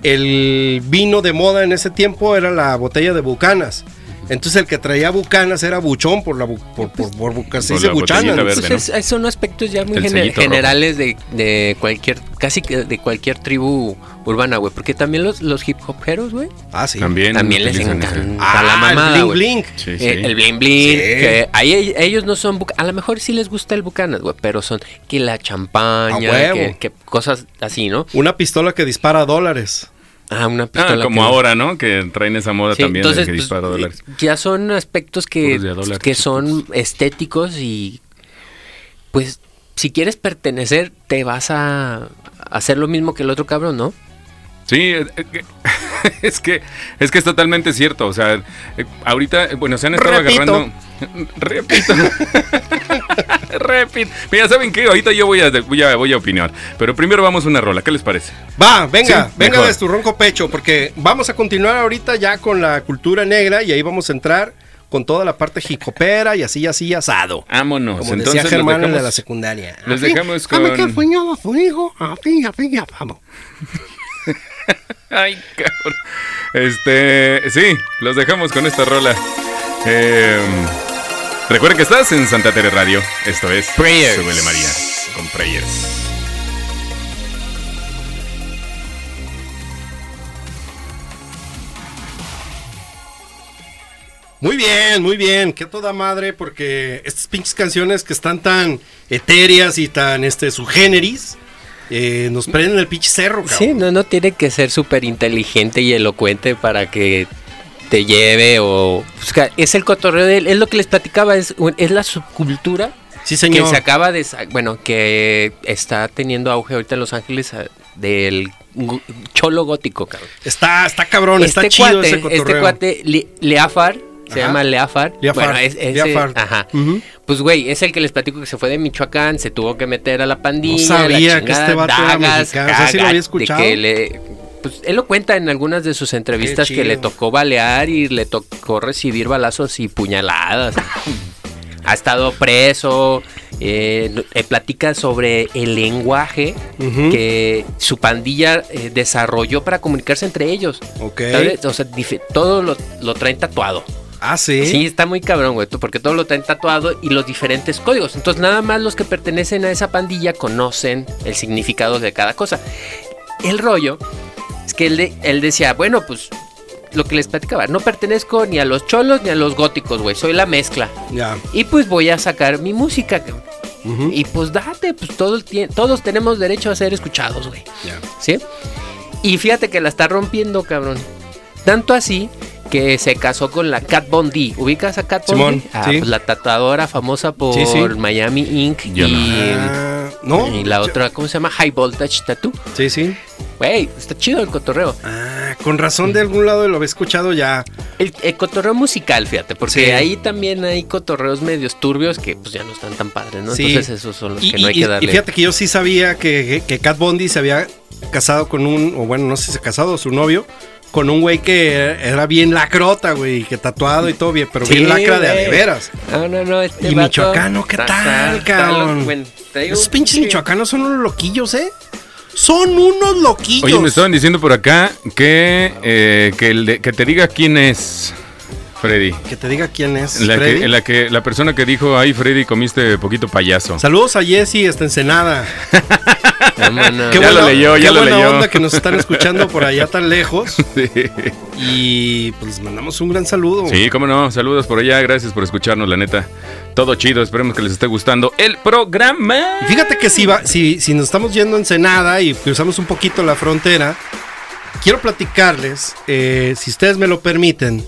S2: El vino de moda en ese tiempo era la botella de bucanas. Entonces el que traía bucanas era buchón por la bu- por, por, por, se
S1: Por
S2: dice
S1: la
S2: buchana.
S1: botellita
S2: ¿no?
S1: verde.
S3: Pues
S1: ¿no?
S3: es- son aspectos ya muy generales de, de cualquier, casi de cualquier tribu urbana, güey. Porque también los, los hip hoperos, güey,
S2: Ah, sí.
S1: También,
S3: también les encanta
S1: ese.
S2: Ah,
S3: la mamada,
S2: el bling bling.
S1: Sí, sí.
S3: Eh, el bling bling,
S2: Sí.
S3: que ahí ellos no son buca- a lo mejor sí les gusta el bucanas, güey, pero son que la champaña,
S2: A huevo.
S3: que, que cosas así, ¿no?
S2: Una pistola que dispara dólares.
S3: Ah, una
S1: Ah,
S3: pistola
S1: como
S3: que-
S1: ahora, ¿no? Que traen esa moda
S3: Sí,
S1: también
S3: entonces,
S1: de que
S3: pues,
S1: dispara dólares.
S3: ya son aspectos que, que son estéticos y pues si quieres pertenecer te vas a hacer lo mismo que el otro cabrón, ¿no?
S1: Sí, eh, eh, es que es que es totalmente cierto. O sea, ahorita, bueno, se han estado
S2: Repito.
S1: agarrando. Repito. Repito. Mira, ¿saben qué? Ahorita yo voy a, voy a, voy a opinar. Pero primero vamos a una rola. ¿Qué les parece?
S2: Va, venga,
S1: Sí,
S2: venga
S1: mejor.
S2: de tu ronco pecho, porque vamos a continuar ahorita ya con la cultura negra y ahí vamos a entrar con toda la parte hijopera y así, así, asado.
S1: Vámonos.
S2: Como
S1: Entonces
S2: decía
S1: los
S2: Germán en de la secundaria.
S1: los dejamos con.
S2: a su hijo, a fin, a fin, vamos.
S1: Ay, cabrón. Este, sí, los dejamos con esta rola. Eh, recuerden que estás en Santa Tere Radio. Esto es
S3: Prayers.
S1: Súbele María con Prayers.
S2: Muy bien, muy bien, que toda madre, porque estas pinches canciones que están tan etéreas y tan este subgéneris, eh, nos prenden el pinche cerro, cabrón.
S3: Sí, no, no tiene que ser súper inteligente y elocuente para que te lleve o... pues, es el cotorreo, de, es lo que les platicaba, es, es la subcultura
S2: Sí,
S3: que
S2: señor.
S3: se acaba de... Bueno, que está teniendo auge ahorita en Los Ángeles ah, del cholo gótico, cabrón.
S2: Está, está cabrón, está chido ese cotorreo.
S3: este cuate, Le- Leafar, se llama Leafar.
S2: Leafar,
S3: Bueno, es- ese-
S2: Leafar.
S3: Ajá. Pues, güey, es el que les platico que se fue de Michoacán, se tuvo que meter a la pandilla.
S2: No sabía
S3: la
S2: que este
S3: chingada,
S2: vato era
S3: dagas,
S2: mexicano, o sea, sí lo había
S3: caga, de
S2: escuchado.
S3: que le- pues, él lo cuenta en algunas de sus entrevistas que le tocó balear y le tocó recibir balazos y puñaladas. ha estado preso, eh, eh, platica sobre el lenguaje que su pandilla eh, desarrolló para comunicarse entre ellos.
S2: Ok.
S3: ¿Sabes? O sea, todo lo, lo traen tatuado.
S2: Ah, sí.
S3: Sí, está muy cabrón, güey, porque todo lo traen tatuado y los diferentes códigos. Entonces, nada más los que pertenecen a esa pandilla conocen el significado de cada cosa. El rollo es que él, de- él decía, bueno, pues lo que les platicaba, no pertenezco ni a los cholos ni a los góticos, güey, soy la mezcla.
S2: Ya.
S3: Y pues voy a sacar mi música, cabrón.
S2: Ujú.
S3: Y pues date, pues todos, todos tenemos derecho a ser escuchados, güey.
S2: Ya.
S3: ¿Sí? Y fíjate que la está rompiendo, cabrón. Tanto así que se casó con la Cat Von D. ¿Ubicas a Cat D? Ah,
S2: sí.
S3: pues la tatuadora famosa por
S2: Sí, sí.
S3: Miami Inc.
S1: Yo no.
S3: y,
S2: Ah, ¿No?
S3: y la otra, ¿cómo se llama? High Voltage Tattoo.
S2: Sí, sí.
S3: Güey, está chido el cotorreo.
S2: Ah, con razón de algún lado lo había escuchado ya.
S3: El, el cotorreo musical, fíjate, porque
S2: Sí.
S3: ahí también hay cotorreos medios turbios que pues ya no están tan padres, ¿no?
S2: Sí.
S3: Entonces esos son los
S2: Y,
S3: que no hay
S2: y-
S3: que
S2: y
S3: darle.
S2: fíjate que yo sí sabía que, que Cat Bondi se había casado con un, o bueno, no sé si se casado o su novio, con un güey que era bien lacrota, güey, que tatuado y todo bien, pero bien lacra de, de veras.
S3: No, no, no. Este
S2: y
S3: vato
S2: michoacano, ¿qué tal, cabrón?
S3: bueno,
S2: Esos pinches
S3: pinche-
S2: michoacanos son unos loquillos, ¿eh? Son unos loquillos.
S1: Oye, me estaban diciendo por acá que, eh, que, el de- que te diga quién es Freddy.
S2: Que te diga quién es.
S1: La,
S2: Freddy.
S1: que, la, que, la persona que dijo, ay Freddy, comiste poquito payaso.
S2: Saludos a Jessy, esta Ensenada. Qué
S1: Ya lo leyó, ya
S2: qué
S1: lo
S2: buena
S1: leyó.
S2: onda que nos están escuchando por allá tan lejos.
S1: Sí.
S2: Y pues les mandamos un gran saludo.
S1: Sí, cómo no. Saludos por allá. Gracias por escucharnos, la neta. Todo chido. Esperemos que les esté gustando el programa.
S2: Y fíjate que si, va, si, si nos estamos yendo a Ensenada y cruzamos un poquito la frontera, quiero platicarles, eh, si ustedes me lo permiten,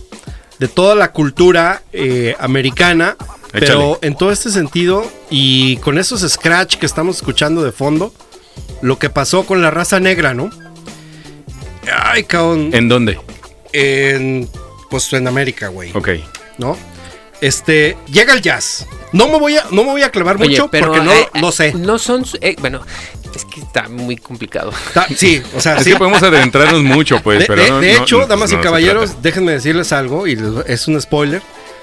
S2: de toda la cultura eh, americana, pero en todo este sentido y con esos scratch que estamos escuchando de fondo, lo que pasó con la raza negra, ¿no? Ay, cabrón.
S1: ¿En dónde?
S2: En, pues en América, güey.
S1: Ok.
S2: ¿No? Este, llega el jazz. No me voy a, no me voy a clavar
S3: Oye,
S2: mucho
S3: pero,
S2: porque no,
S3: eh,
S2: no sé.
S3: No son. eh, bueno, es que está muy complicado.
S2: Sí, o sea,
S1: Es
S2: sí.
S1: que podemos adentrarnos mucho, pues,
S2: de,
S1: pero
S2: de-
S1: no-
S2: de
S1: no-
S2: hecho,
S1: no-
S2: damas
S1: no
S2: y caballeros, déjenme decirles algo, y es un spoiler.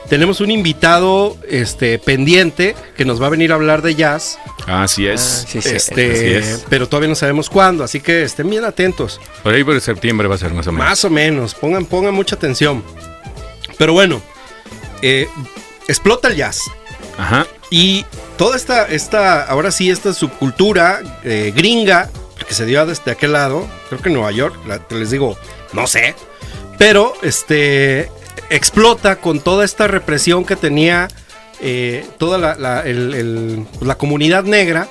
S2: Tenemos un invitado este, pendiente que nos va a venir a hablar de jazz,
S1: Así es.
S3: Ah, sí, sí.
S2: este,
S1: así es.
S2: pero todavía no sabemos cuándo, así que estén bien atentos.
S1: Por ahí por septiembre va a ser más o menos.
S2: Más o menos, pongan, pongan mucha atención. Pero bueno, eh, explota el jazz.
S1: Ajá.
S2: Y toda esta, esta, ahora sí, esta subcultura eh, gringa, que se dio desde aquel lado, creo que en Nueva York, la- les digo, no sé, pero este explota con toda esta represión que tenía eh, toda la, la- el- el- pues, la comunidad negra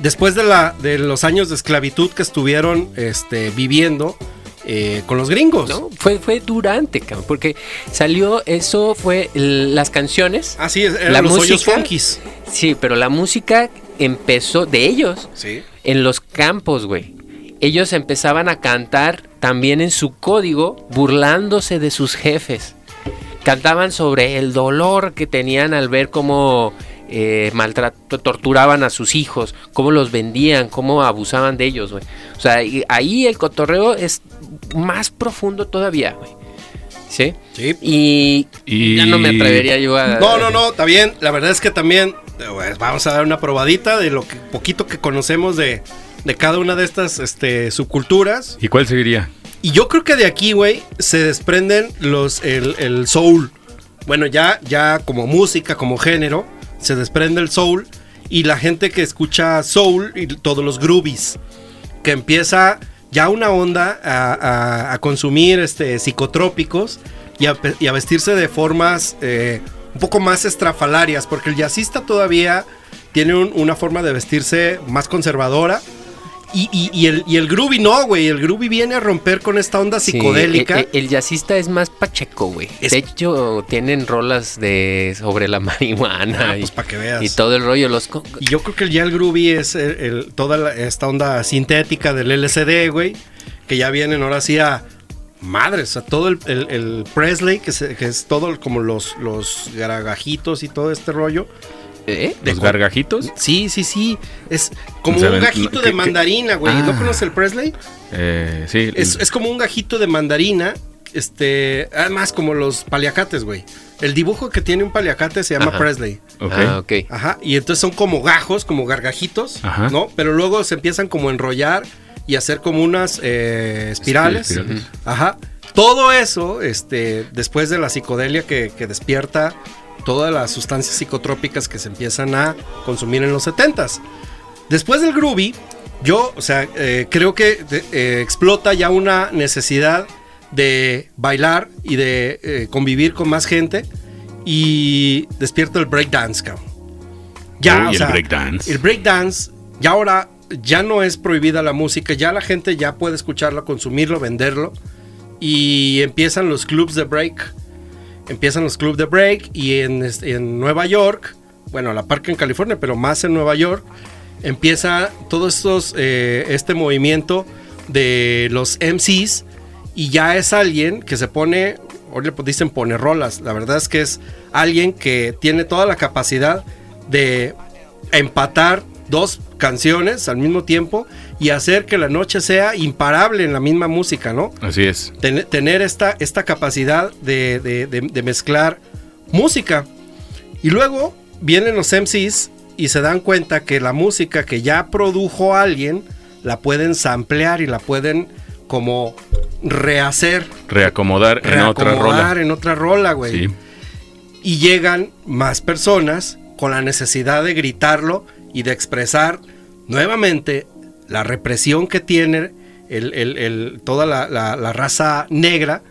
S2: después de, la, de los años de esclavitud que estuvieron este, viviendo eh, con los gringos.
S3: ¿no? Fue, fue durante, cabrón, porque salió eso, fue el- las canciones.
S2: Así es, eran
S3: La
S2: los hoyos
S3: música-
S2: funkis.
S3: Sí, pero la música empezó de ellos
S2: Sí.
S3: en los campos, güey. Ellos empezaban a cantar también en su código, burlándose de sus jefes. Cantaban sobre el dolor que tenían al ver cómo eh, maltrato, torturaban a sus hijos, cómo los vendían, cómo abusaban de ellos, güey. O sea, y ahí el cotorreo es más profundo todavía, güey. ¿Sí?
S2: Sí.
S3: Y,
S1: Y-
S3: ya no me atrevería yo a...
S2: No, no, no, está bien. La verdad es que también pues, vamos a dar una probadita de lo que poquito que conocemos de, de cada una de estas este, subculturas.
S1: ¿Y cuál seguiría?
S2: Y yo creo que de aquí, güey, se desprenden los el, el soul. Bueno, ya, ya como música, como género, se desprende el soul. Y la gente que escucha soul y todos los groovies. Que empieza ya una onda a, consumir este, psicotrópicos y a, vestirse de formas eh, un poco más estrafalarias. Porque el jazzista todavía tiene un- una forma de vestirse más conservadora. Y, y- y el, y el groovy no, güey. El groovy viene a romper con esta onda
S3: Sí,
S2: psicodélica.
S3: el, el jazzista es más pacheco, güey.
S2: Es-
S3: De hecho, tienen rolas de sobre la marihuana
S2: Ah,
S3: y,
S2: pues para que veas.
S3: y todo el rollo. Los
S2: Y yo creo que ya el groovy es el- el- toda la- esta onda sintética del LSD, güey. Que ya vienen ahora sí a madres, a todo el, el- el Presley, que, se- que es todo como los, los garagajitos y todo este rollo.
S3: ¿Eh?
S2: de
S1: ¿Los
S2: co-
S1: gargajitos?
S2: Sí, sí, sí. Es como
S1: O sea,
S2: un gajito
S1: ¿qué-
S2: de
S1: qué?
S2: mandarina, güey. ¿No
S1: Ah.
S2: conoces el Presley?
S1: Eh, sí.
S2: Es, es como un gajito de mandarina. Este, además como los paliacates, güey. El dibujo que tiene un paliacate se llama
S3: Ajá.
S2: Presley.
S1: Ok.
S3: Ah, ok.
S2: Ajá, y entonces son como gajos, como gargajitos,
S1: Ajá.
S2: ¿no? Pero luego se empiezan como a enrollar y hacer como unas eh, espirales.
S1: Espirales.
S2: Ajá. Todo eso, este, después de la psicodelia que, que despierta todas las sustancias psicotrópicas que se empiezan a consumir en los 70s. Después del groovy, yo, o sea, eh, creo que eh, explota ya una necesidad de bailar y de eh, convivir con más gente y despierta el breakdance, cabrón. Ya,
S1: Uy,
S2: o
S1: el
S2: sea,
S1: breakdance.
S2: El breakdance, ya ahora ya no es prohibida la música, ya la gente ya puede escucharlo, consumirlo, venderlo. Y empiezan los clubs de break. Empiezan los clubs de break y en, en Nueva York, bueno, a la par que en California, pero más en Nueva York, empieza todo estos, eh, este movimiento de los MCs y ya es alguien que se pone, hoy le dicen pone rolas, la verdad es que es alguien que tiene toda la capacidad de empatar dos canciones al mismo tiempo y hacer que la noche sea imparable en la misma música, ¿no?
S1: Así es.
S2: Ten- tener esta, esta capacidad de, de- de- de mezclar música. Y luego vienen los MCs y se dan cuenta que la música que ya produjo alguien la pueden samplear y la pueden como rehacer,
S1: Reacomodar en otra
S2: reacomodar
S1: rola.
S2: en otra rola, güey.
S1: Sí.
S2: Y llegan más personas con la necesidad de gritarlo y de expresar nuevamente la represión que tiene el- el- el- toda la, la- la raza negra,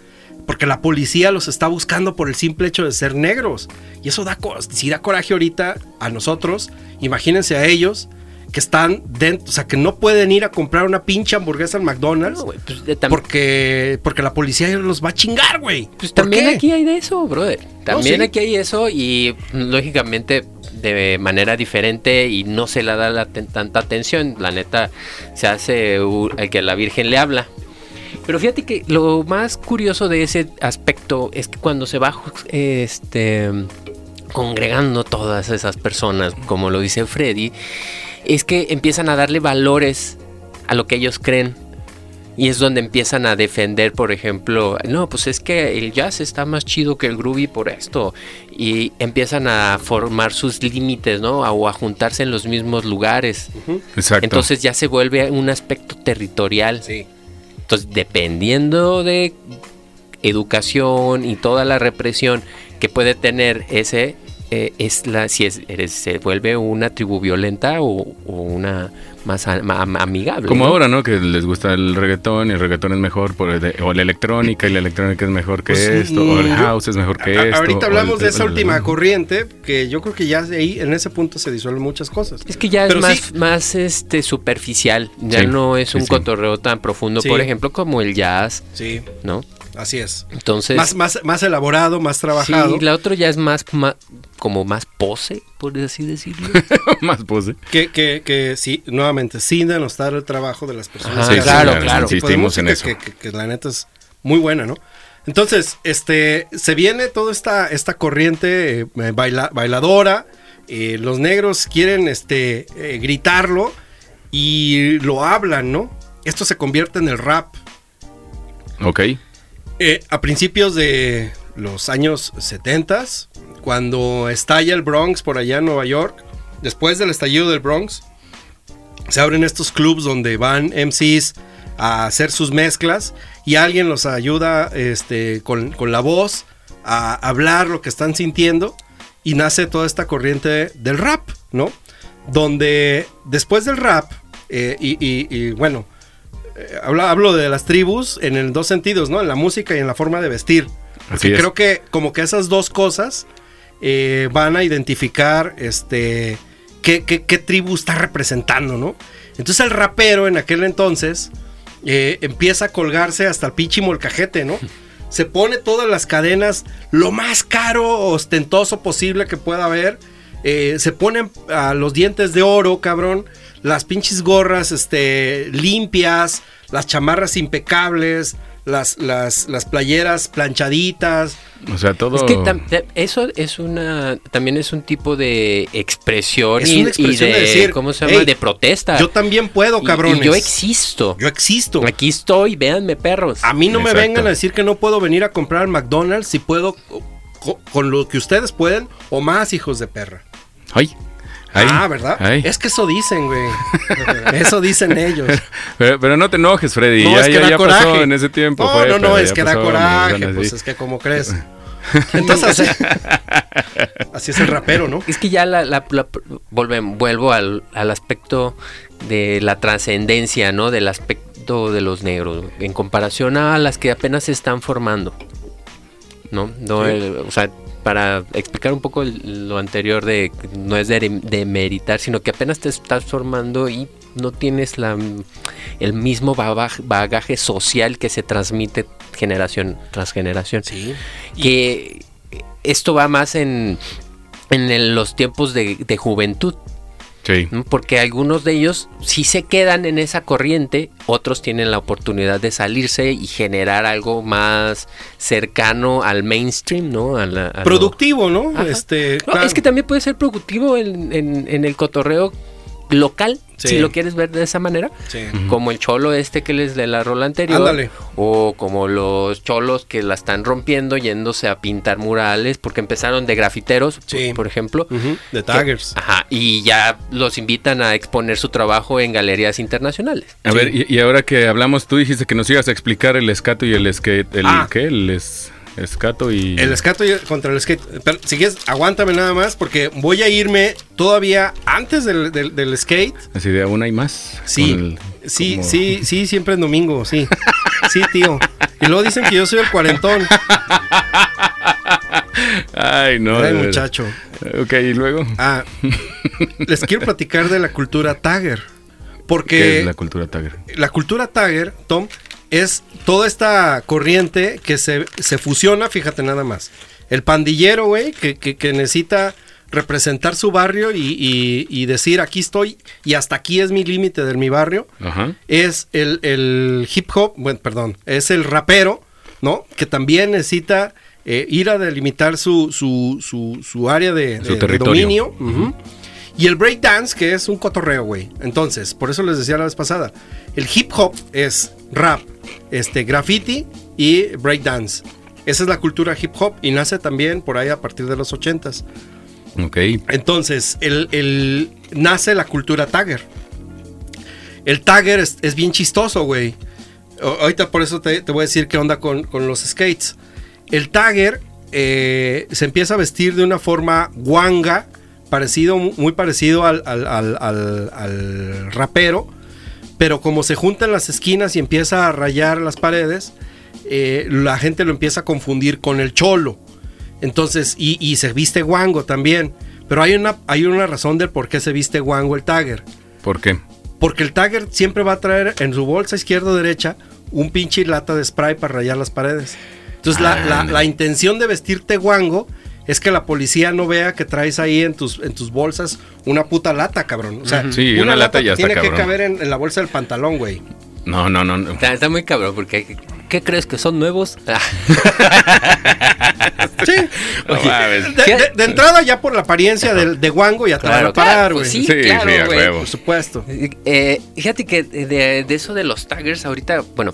S2: porque la policía los está buscando por el simple hecho de ser negros. Y eso da, si da coraje ahorita a nosotros, imagínense a ellos que están dentro, o sea, que no pueden ir a comprar una pinche hamburguesa al McDonald's
S3: No, pues, de
S2: porque, porque la policía los va a chingar, güey.
S3: Pues
S2: ¿Por
S3: también
S2: qué?
S3: aquí hay de eso, brother. También
S2: sí.
S3: aquí hay eso y lógicamente de manera diferente y no se le da la tanta atención. La neta se hace el que la Virgen le habla. Pero fíjate que lo más curioso de ese aspecto es que cuando se va este congregando todas esas personas, como lo dice Freddy, es que empiezan a darle valores a lo que ellos creen. Y es donde empiezan a defender, por ejemplo, no, pues es que el jazz está más chido que el groovy por esto. Y empiezan a formar sus límites, ¿no? O a juntarse en los mismos lugares.
S1: Exacto.
S3: Entonces ya se vuelve un aspecto territorial.
S2: Sí.
S3: Entonces, dependiendo de educación y toda la represión que puede tener ese, eh, es la si es, eres- se vuelve una tribu violenta o, o una más a- amigable.
S1: Como
S3: ¿no?
S1: ahora, ¿no? Que les gusta el reggaetón y el reggaetón es mejor por el- o la electrónica y la electrónica es mejor que
S2: Pues,
S1: esto, o el house es mejor que
S2: A-
S1: esto.
S2: Ahorita hablamos
S1: el-
S2: de esa
S1: el-
S2: última corriente, que yo creo que ya de ahí, en ese punto se disuelven muchas cosas.
S3: Es que ya
S2: Pero
S3: es más,
S2: sí.
S3: más este superficial, ya
S1: Sí,
S3: no es
S1: sí,
S3: un
S1: sí.
S3: cotorreo tan profundo,
S2: Sí.
S3: por ejemplo, como el jazz,
S2: Sí,
S3: ¿no?
S2: Así es.
S3: Entonces,
S2: Más, más, más elaborado, más
S3: sí,
S2: trabajado.
S3: la otra ya es más, ma- como más pose, por así decirlo.
S1: más pose.
S2: Que, que, que sí, nuevamente, sin denostar el trabajo de las personas.
S3: Ajá,
S2: que
S1: Sí,
S3: claro,
S2: este
S3: claro.
S1: Insistimos en eso.
S2: Que, que- que la neta es muy buena, ¿no? Entonces, este, se viene toda esta, esta corriente eh, baila- bailadora. eh, los negros quieren este, eh, gritarlo y lo hablan, ¿no? Esto se convierte en el rap.
S1: Ok.
S2: Eh, a principios de los años 70, cuando estalla el Bronx por allá en Nueva York, después del estallido del Bronx, se abren estos clubs donde van MCs a hacer sus mezclas y alguien los ayuda este, con, la voz a hablar lo que están sintiendo y nace toda esta corriente del rap, ¿no? Donde después del rap, eh, y, y- y, bueno, eh, hablo, hablo de las tribus en el dos sentidos, ¿no? En la música y en la forma de vestir.
S1: Así
S2: creo que como que esas dos cosas eh, van a identificar este qué, qué- qué tribu está representando, ¿no? Entonces el rapero en aquel entonces eh, empieza a colgarse hasta el pinche molcajete, ¿no? Se pone todas las cadenas lo más caro, ostentoso posible que pueda haber. Eh, se ponen a los dientes de oro, cabrón. Las pinches gorras este, limpias, las chamarras impecables, las, las, las playeras planchaditas.
S1: O sea, todo.
S3: Es que eso es una, también es un tipo de expresión,
S2: Es
S3: y,
S2: una expresión
S3: y
S2: de
S3: de,
S2: decir,
S3: ¿cómo se llama?
S2: "Hey,
S3: de protesta.
S2: Yo también puedo, cabrones.
S3: Y, yo existo.
S2: Yo existo.
S3: Aquí estoy, véanme perros.
S2: A mí no me vengan a decir que no puedo venir a comprar al McDonald's si puedo co- con lo que ustedes pueden o más, hijos de perra.
S1: Ay.
S2: Ah, ¿verdad? Es que eso dicen, güey. eso dicen ellos.
S1: Pero, pero no te enojes, Freddy.
S2: No,
S1: ya
S2: es que
S1: ya,
S2: da
S1: ya
S2: coraje.
S1: pasó en ese tiempo.
S2: No,
S1: fue,
S2: no, no,
S1: pero
S2: es que da coraje. Pues es que como crees. Entonces así, así es el rapero, ¿no?
S3: Es que ya la, la- la- volvem- vuelvo al, al aspecto de la trascendencia, ¿no? Del aspecto de los negros, en comparación a las que apenas se están formando. ¿No? no
S2: Sí.
S3: el- o sea, para explicar un poco el- lo anterior de no es de, de meritar, sino que apenas te estás formando y no tienes la, el mismo bagaje, bagaje social que se transmite generación tras generación
S2: Sí.
S3: que esto va más en, en el- los tiempos de, de juventud,
S1: Sí.
S3: porque algunos de ellos sí se quedan en esa corriente, otros tienen la oportunidad de salirse y generar algo más cercano al mainstream, ¿no? A la- a lo-
S2: Productivo, ¿no?
S3: Ajá.
S2: Este,
S3: No. Es que también puede ser productivo en, en- en el cotorreo local,
S2: Sí.
S3: si lo quieres ver de esa manera.
S2: Sí.
S3: Como el cholo este que les de la rola anterior.
S2: Ándale.
S3: O como los cholos que la están rompiendo yéndose a pintar murales porque empezaron de grafiteros,
S2: Sí.
S3: por, por ejemplo.
S2: Ujú, De Taggers.
S3: Ajá, y ya los invitan a exponer su trabajo en galerías internacionales.
S1: A ver, y, y ahora que hablamos, tú dijiste que nos ibas a explicar el escato y el skate. ¿El
S2: Ah.
S1: qué? El es- escato y.
S2: El escato y- contra el skate. Pero, si quieres, aguántame nada más porque voy a irme todavía antes del, del- del skate.
S1: Así de aún hay más.
S2: Sí,
S1: el-
S2: sí,
S1: como-
S2: sí, sí, siempre en domingo, sí. Sí, tío. Y luego dicen que yo soy el cuarentón.
S1: Ay, no.
S2: Ay, muchacho.
S1: Ok, y luego.
S2: Ah, les quiero platicar de la cultura tagger. Porque
S1: ¿Qué es la cultura tagger?
S2: la cultura tagger, Tom, es toda esta corriente que se, se fusiona, fíjate nada más. El pandillero, güey, que, que- que necesita representar su barrio y, y- y decir aquí estoy y hasta aquí es mi límite de mi barrio.
S1: Ajá.
S2: Es el, el hip hop, bueno, perdón, es el rapero, ¿no? Que también necesita eh, ir a delimitar su, su, su, su área de, dominio. Y el breakdance, que es un cotorreo, güey. Entonces, por eso les decía la vez pasada, el hip hop es rap, este, graffiti y breakdance. Esa es la cultura hip hop y nace también por ahí a partir de los ochentas.
S1: Ok.
S2: Entonces, el, el- nace la cultura tagger. El tagger es, es bien chistoso, güey. Ahorita por eso te, te voy a decir qué onda con, con los skates. El tagger eh, se empieza a vestir de una forma guanga, parecido, muy parecido al- al- al rapero, pero como se juntan las esquinas y empieza a rayar las paredes, eh, la gente lo empieza a confundir con el cholo. Entonces, y, y se viste guango también. Pero hay una, hay una razón del por qué se viste guango el tagger.
S1: ¿Por qué?
S2: Porque el tagger siempre va a traer en su bolsa izquierda o derecha un pinche lata de spray para rayar las paredes. Entonces, la,
S1: Ah,
S2: la-
S1: no.
S2: la intención de vestirte guango es que la policía no vea que traes ahí en tus, en tus bolsas una puta lata, cabrón. O sea,
S1: Sí, una lata ya está
S2: tiene que
S1: cabrón.
S2: caber en, en la bolsa del pantalón, güey.
S1: No, no, no. no.
S3: Está, está muy cabrón, porque ¿qué crees que son nuevos? Ah,
S2: Sí.
S1: No.
S2: De, de- de entrada, ya por la apariencia del- de, guango, ya te van a
S3: Claro,
S2: parar,
S3: claro,
S2: güey.
S3: pues sí.
S1: Sí,
S3: claro,
S1: sí, a
S3: güey.
S1: huevo.
S2: Por supuesto.
S3: Eh, fíjate que de, de eso de los taggers ahorita, bueno,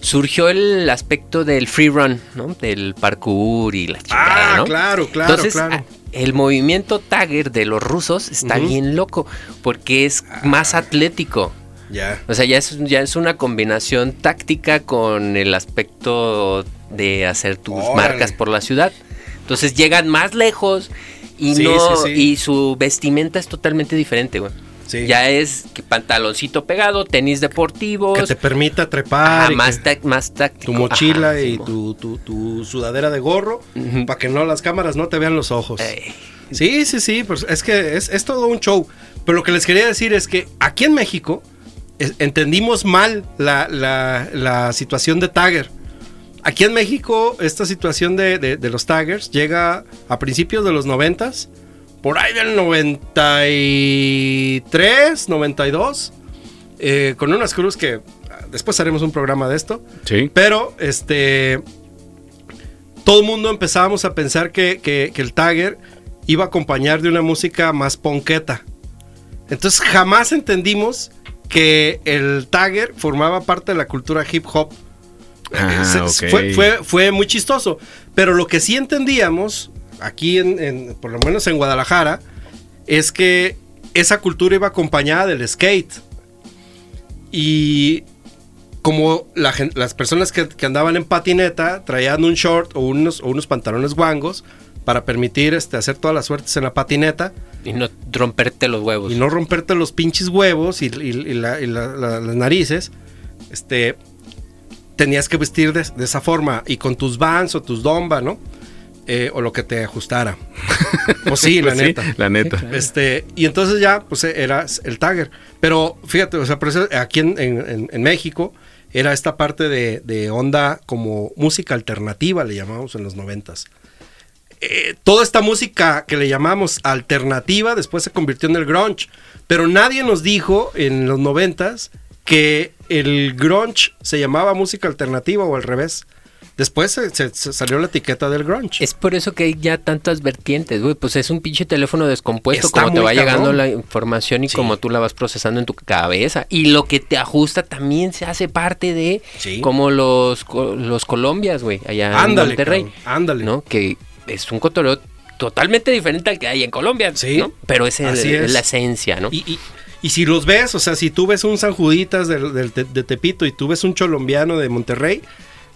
S3: surgió el aspecto del free run, ¿no? Del parkour y la chingada,
S2: Ah,
S3: ¿no?
S2: claro, claro,
S3: Entonces,
S2: claro.
S3: el movimiento tagger de los rusos está bien loco porque es más atlético.
S2: Ya.
S3: O sea, ya es, ya es una combinación táctica con el aspecto de hacer tus
S2: Órale.
S3: marcas por la ciudad. Entonces llegan más lejos y
S2: Sí,
S3: no
S2: sí, sí.
S3: y su vestimenta es totalmente diferente, güey.
S2: Sí.
S3: Ya es que pantaloncito pegado, tenis deportivos,
S2: Que te permita trepar.
S3: más,
S2: que
S3: más táctico.
S2: tu mochila
S3: Ajá,
S2: y tu, tu- tu sudadera de gorro. Para que no las cámaras no te vean los ojos.
S3: Ey,
S2: Sí, sí, sí. Pues es que es, es todo un show. Pero lo que les quería decir es que aquí en México es- entendimos mal la, la- la situación de Tagger. Aquí en México, esta situación de, de- de los taggers llega a principios de los noventas, por ahí del 93, 92, eh, con unas cruz que ah, después haremos un programa de esto.
S1: Sí.
S2: Pero, este. Todo el mundo empezábamos a pensar que, que- que el Tagger iba a acompañar de una música más ponqueta. Entonces jamás entendimos que el Tagger formaba parte de la cultura hip hop.
S1: Ah,
S2: Se-
S1: ok.
S2: fue, fue- fue muy chistoso. Pero lo que sí entendíamos, aquí en, en- por lo menos en Guadalajara, es que esa cultura iba acompañada del skate. Y como la las personas que, que andaban en patineta traían un short o unos, o unos pantalones guangos para permitir este, hacer todas las suertes en la patineta
S3: Y no romperte los huevos.
S2: y no romperte los pinches huevos y, y- y la- y la- la- las narices, este, tenías que vestir de, de esa forma y con tus vans o tus domba, ¿no? Eh, o lo que te ajustara. Pues sí, la
S1: Pues sí,
S2: neta.
S1: la neta.
S2: Este, y entonces ya, pues era el tagger. Pero fíjate, o sea, por eso aquí en, en- en- en México era esta parte de, de onda como música alternativa, le llamamos en los noventas. Eh, toda esta música que le llamamos alternativa después se convirtió en el grunge. Pero nadie nos dijo en los noventas que el grunge se llamaba música alternativa o al revés. Después se, se- se salió la etiqueta del grunge.
S3: Es por eso que hay ya tantas vertientes, güey. Pues es un pinche teléfono descompuesto,
S2: Está
S3: como te va llegando la información y
S2: Sí.
S3: como tú la vas procesando en tu cabeza. Y lo que te ajusta también se hace parte de
S2: Sí.
S3: como los, los Colombias, güey, allá
S2: Ándale,
S3: en Monterrey.
S2: cabrón, ándale.
S3: ¿No? Que es un cotorreo totalmente diferente al que hay en Colombia,
S2: Sí.
S3: ¿no? Pero es, el-
S2: Así es.
S3: la esencia, ¿no?
S2: Y, y- y si los ves, o sea, si tú ves un San Juditas del- del Te- de, Tepito y tú ves un colombiano de Monterrey,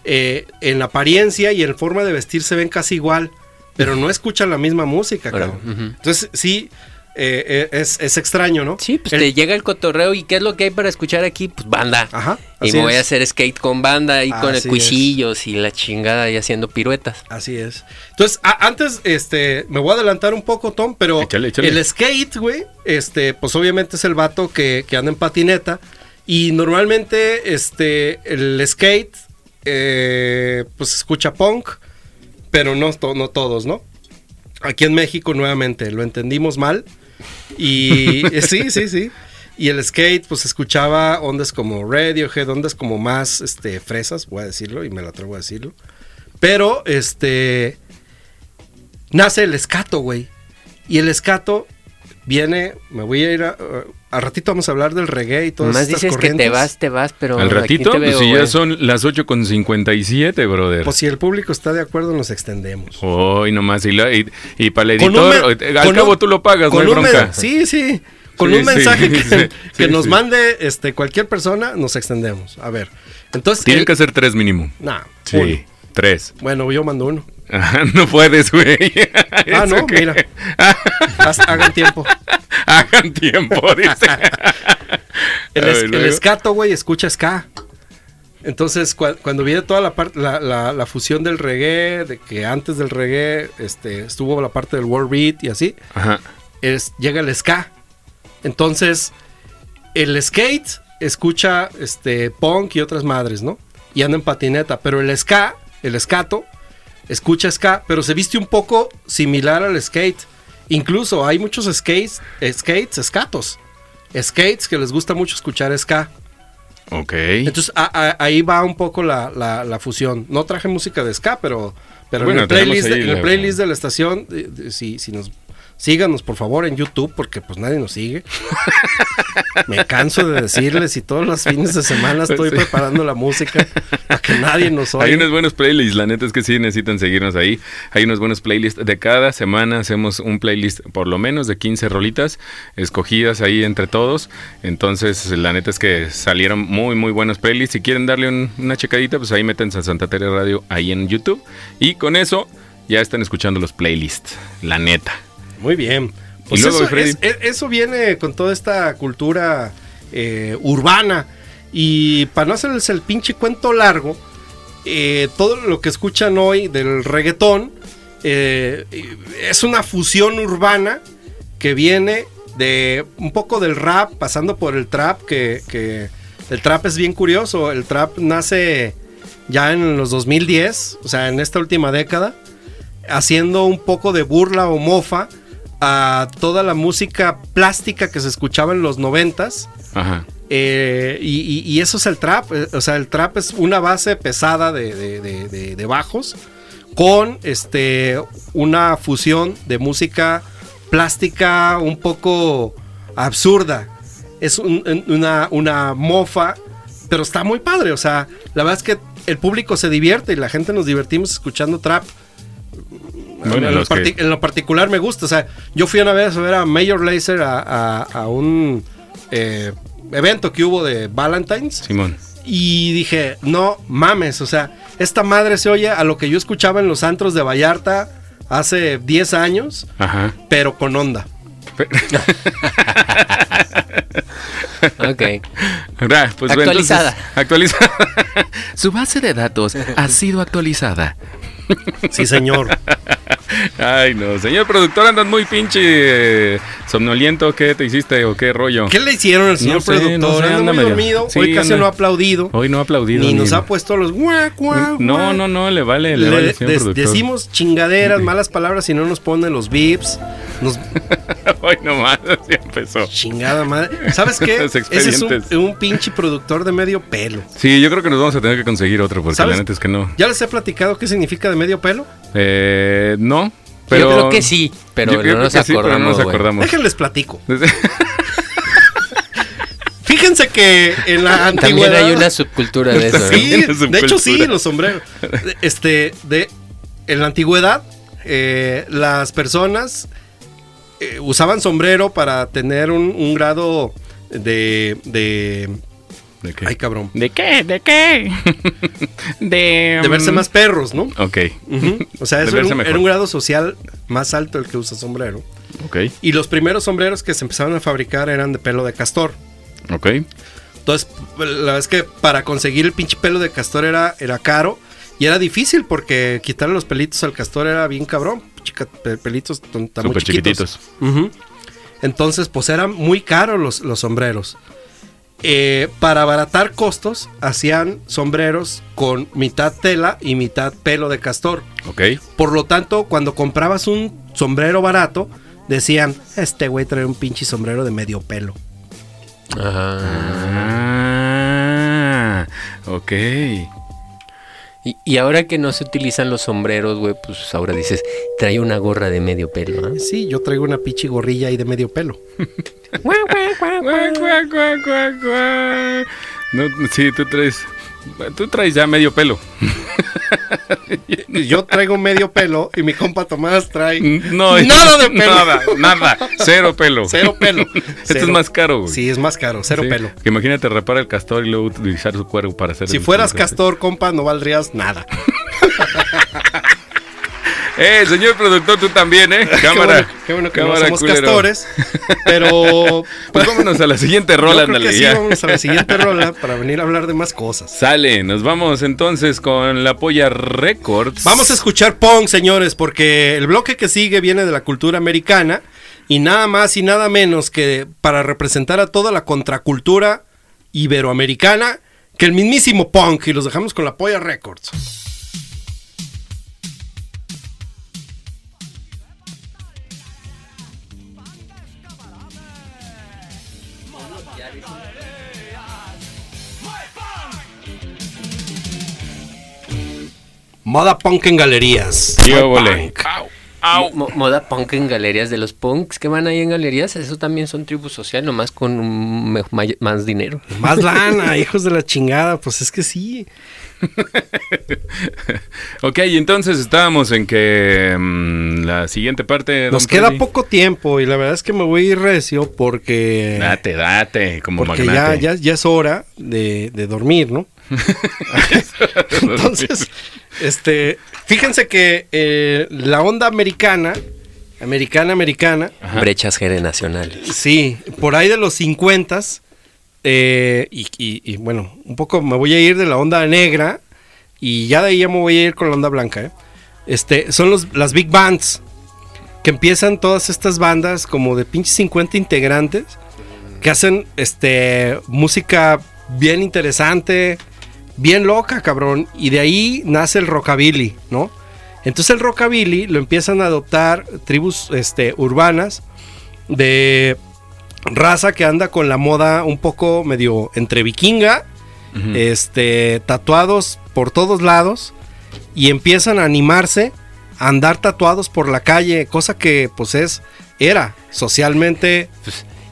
S2: eh, en la apariencia y en forma de vestir se ven casi igual, pero no escuchan la misma música, cabrón. Entonces, sí, eh, eh, es, es extraño, ¿no?
S3: Sí, pues
S2: El-
S3: te llega el cotorreo y ¿qué es lo que hay para escuchar aquí? Pues banda.
S2: Ajá,
S3: Y me voy a hacer skate con banda y con el
S2: es.
S3: cuchillos y la chingada y haciendo piruetas.
S2: Así es. Entonces, a- antes, este, me voy a adelantar un poco, Tom, pero
S1: Échale, échale.
S2: el skate, güey, este, pues obviamente es el vato que, que anda en patineta. Y normalmente, este, el skate, eh, pues escucha punk, pero no, to- no todos, ¿no? Aquí en México, nuevamente, lo entendimos mal. Y eh, sí, sí, sí. Y el skate, pues escuchaba ondas como Radiohead, ondas como más este, fresas, voy a decirlo, y me la atrevo a decirlo. Pero, este. Nace el escato, güey. Y el escato viene. Me voy a ir a. a ratito vamos a hablar del reggae y todas
S3: Más
S2: estas
S3: dices que te vas, te vas, pero
S1: Al
S3: aquí
S1: ratito,
S3: te
S1: pues
S3: veo,
S1: si ya son las 8.57, brother.
S2: Pues si el público está de acuerdo, nos extendemos.
S1: Hoy nomás. Y, la- y, y para el
S2: Con un
S1: editor, eh, al
S2: con
S1: cabo
S2: un-
S1: tú lo pagas, no
S2: con
S1: hay
S2: un
S1: bronca.
S2: sí, sí. Con
S1: Sí,
S2: un
S1: sí,
S2: mensaje que,
S1: sí,
S2: que
S1: sí,
S2: nos
S1: sí.
S2: mande este, cualquier persona, nos extendemos. A ver. Entonces.
S1: Tienen
S2: el-
S1: que ser tres mínimo.
S2: Nah,
S1: Sí,
S2: uno.
S1: Tres.
S2: Bueno, yo mando uno.
S1: No puedes, güey.
S2: Ah,
S1: ¿Eso
S2: no, mira. Hagan tiempo.
S1: Hagan tiempo, dice.
S2: El, es-
S1: ver,
S2: el
S1: luego.
S2: escato, güey, escucha ska. Entonces, cua- cuando viene toda la, parte la, la- la fusión del reggae, de que antes del reggae este, estuvo la parte del world beat y así,
S1: Ajá.
S2: es, llega el ska. Entonces, el skate escucha este, punk y otras madres, ¿no? Y anda en patineta, pero el ska, el escato, escucha ska, pero se viste un poco similar al skate. Incluso hay muchos skates, skates, escatos. Skates que les gusta mucho escuchar ska.
S1: Ok.
S2: Entonces a- a- ahí va un poco la, la- la fusión. No traje música de ska, pero, pero
S1: Bueno,
S2: en, el playlist, de, en el
S1: la-
S2: playlist de la estación, si, si nos síganos por favor en YouTube, porque pues nadie nos sigue. Me canso de decirles y todos los fines de semana estoy
S1: Sí.
S2: preparando la música para que nadie nos
S1: Hay
S2: oiga.
S1: unos buenos playlists, la neta es que sí necesitan seguirnos ahí. Hay unos buenos playlists. De cada semana hacemos un playlist por lo menos de 15 rolitas escogidas ahí entre todos. Entonces, la neta es que salieron muy, muy buenos playlists. Si quieren darle un- una checadita, pues ahí métanse a Santa Tere Radio ahí en YouTube. Y con eso ya están escuchando los playlists, la neta.
S2: Muy bien. Pues
S1: luego,
S2: eso, es- es- eso viene con toda esta cultura eh, urbana. Y para no hacerles el pinche cuento largo, eh, todo lo que escuchan hoy del reggaetón eh, es una fusión urbana que viene de un poco del rap, pasando por el trap, que, que el trap es bien curioso. El trap nace ya en los 2010, o sea, en esta última década haciendo un poco de burla o mofa a toda la música plástica que se escuchaba en los noventas.
S1: Ajá.
S2: eh, y, y- y eso es el trap. eh, O sea, el trap es una base pesada de, de- de- de- de bajos con este una fusión de música plástica un poco absurda. Es un- un- una, una mofa, pero está muy padre. O sea, la verdad es que el público se divierte y la gente nos divertimos escuchando trap.
S1: Bueno,
S2: en, lo
S1: los que-
S2: parti- en lo particular me gusta. O sea, yo fui una vez a ver a Major Lazer a, a- a un eh, evento que hubo de Valentine's.
S1: Simón.
S2: Y dije, no mames, o sea, esta madre se oye a lo que yo escuchaba en los antros de Vallarta hace 10 años,
S1: Ajá.
S2: pero con onda.
S3: Ok.
S1: Pues, bueno,
S3: Actualizada.
S1: entonces, actualizada. Su base de datos ha sido actualizada.
S2: Sí, señor.
S1: Ay, no, señor productor, andas muy pinche eh, somnoliento. ¿Qué te hiciste o qué rollo?
S2: ¿Qué le hicieron al señor
S1: No sé,
S2: productor?
S1: no sé,
S2: Anda
S1: anda
S2: muy
S1: medio-
S2: dormido,
S1: sí,
S2: hoy casi
S1: anda-
S2: no ha aplaudido,
S1: Hoy no ha aplaudido.
S2: ni nos ha puesto los guac, guac,
S1: No, no, no, le vale, le,
S2: Le-
S1: vale, señor
S2: des-
S1: productor.
S2: decimos chingaderas, malas palabras y no nos pone los bips. Nos,
S1: Hoy nomás, así empezó.
S2: Chingada madre. ¿Sabes qué? Ese es un, un pinche productor de medio pelo.
S1: Sí, yo creo que nos vamos a tener que conseguir otro, porque
S2: ¿Sabes?
S1: la neta es que no.
S2: ¿Ya les he platicado qué significa de medio pelo?
S1: Eh, no, pero...
S3: Yo creo que sí, pero no nos
S1: que sí, pero no
S3: acordamos.
S1: nos
S3: güey.
S1: acordamos.
S2: Déjenles platico. Fíjense que en la
S3: También
S2: antigüedad...
S3: hay una subcultura de eso. ¿no?
S2: Sí,
S1: También es
S2: de hecho sí,
S1: subcultura.
S2: los sombreros. Este, de, en la antigüedad, eh, las personas eh, usaban sombrero para tener un, un grado de, de...
S1: ¿De qué?
S2: Ay, cabrón.
S1: ¿De qué? ¿De qué? de...
S2: De verse
S1: mm,
S2: más perros, ¿no?
S1: Ok.
S2: O sea, eso era un,
S1: mejor.
S2: era un grado social más alto el que usa sombrero.
S1: ok,
S2: Y los primeros sombreros que se empezaron a fabricar eran de pelo de castor.
S1: ok.
S2: Entonces, la verdad es que para conseguir el pinche pelo de castor era, era caro y era difícil porque quitarle los pelitos al castor era bien cabrón. Chica- pelitos tan, tan muy
S1: Súper
S2: chiquitos.
S1: chiquititos.
S2: Entonces, pues eran muy caros los, los sombreros. Eh, para abaratar costos, hacían sombreros con mitad tela y mitad pelo de castor.
S1: Ok.
S2: Por lo tanto, cuando comprabas un sombrero barato, decían, este güey trae un pinche sombrero de medio pelo.
S3: Ajá.
S1: Ah, ok.
S3: Y, y ahora que no se utilizan los sombreros, güey, pues ahora dices, trae una gorra de medio pelo. ¿ah?
S2: Sí, yo traigo una pinche gorrilla ahí de medio pelo.
S1: No, sí, tú traes. Tú traes ya medio pelo.
S2: Yo traigo medio pelo y mi compa Tomás trae
S1: No,
S2: Nada de pelo.
S1: Nada, nada. Cero pelo.
S2: cero pelo.
S1: Esto es más caro, güey.
S2: Sí, es más caro, cero
S1: Sí,
S2: pelo.
S1: que imagínate rapar el castor y luego utilizar su cuerpo para hacer.
S2: Si fueras castor, compa, no valdrías nada.
S1: Eh, señor productor, tú también, ¿eh? Cámara.
S2: Qué bueno, qué bueno que
S1: Cámara,
S2: no somos
S1: culero.
S2: castores. Pero
S1: Pues vámonos a la siguiente
S2: yo
S1: rola,
S2: creo que
S1: ándale,
S2: sí, vamos a la siguiente rola para venir a hablar de más cosas.
S1: Sale, nos vamos entonces con la Polla Records.
S2: Vamos a escuchar punk, señores, porque el bloque que sigue viene de la cultura americana y nada más y nada menos que para representar a toda la contracultura iberoamericana que el mismísimo punk y los dejamos con la Polla Records. Moda punk en galerías.
S1: Qué
S2: Moda punk.
S3: Mo- moda punk en galerías de los punks que van ahí en galerías, eso también son tribu social, nomás con un más dinero.
S2: Más lana, hijos de la chingada, pues es que sí.
S1: Ok, y entonces estábamos en que mm, la siguiente parte.
S2: Nos queda
S1: Freddy.
S2: poco tiempo y la verdad es que me voy a ir recio porque,
S1: Date, date, como
S2: porque ya, ya, ya es hora de, de dormir, ¿no? Entonces, este, fíjense que eh, la onda americana, americana, americana,
S1: Ajá.
S3: Brechas generacionales.
S2: sí, por ahí de los 50 y, y- y, bueno, un poco me voy a ir de la onda negra y ya de ahí ya me voy a ir con la onda blanca. ¿eh? Este, son los, las big bands que empiezan todas estas bandas como de pinches 50 integrantes que hacen este música bien interesante, bien loca, cabrón, y de ahí nace el rockabilly, ¿no? Entonces el rockabilly lo empiezan a adoptar tribus este urbanas de raza que anda con la moda un poco medio entre vikinga, este tatuados por todos lados y empiezan a animarse a andar tatuados por la calle, cosa que pues es era socialmente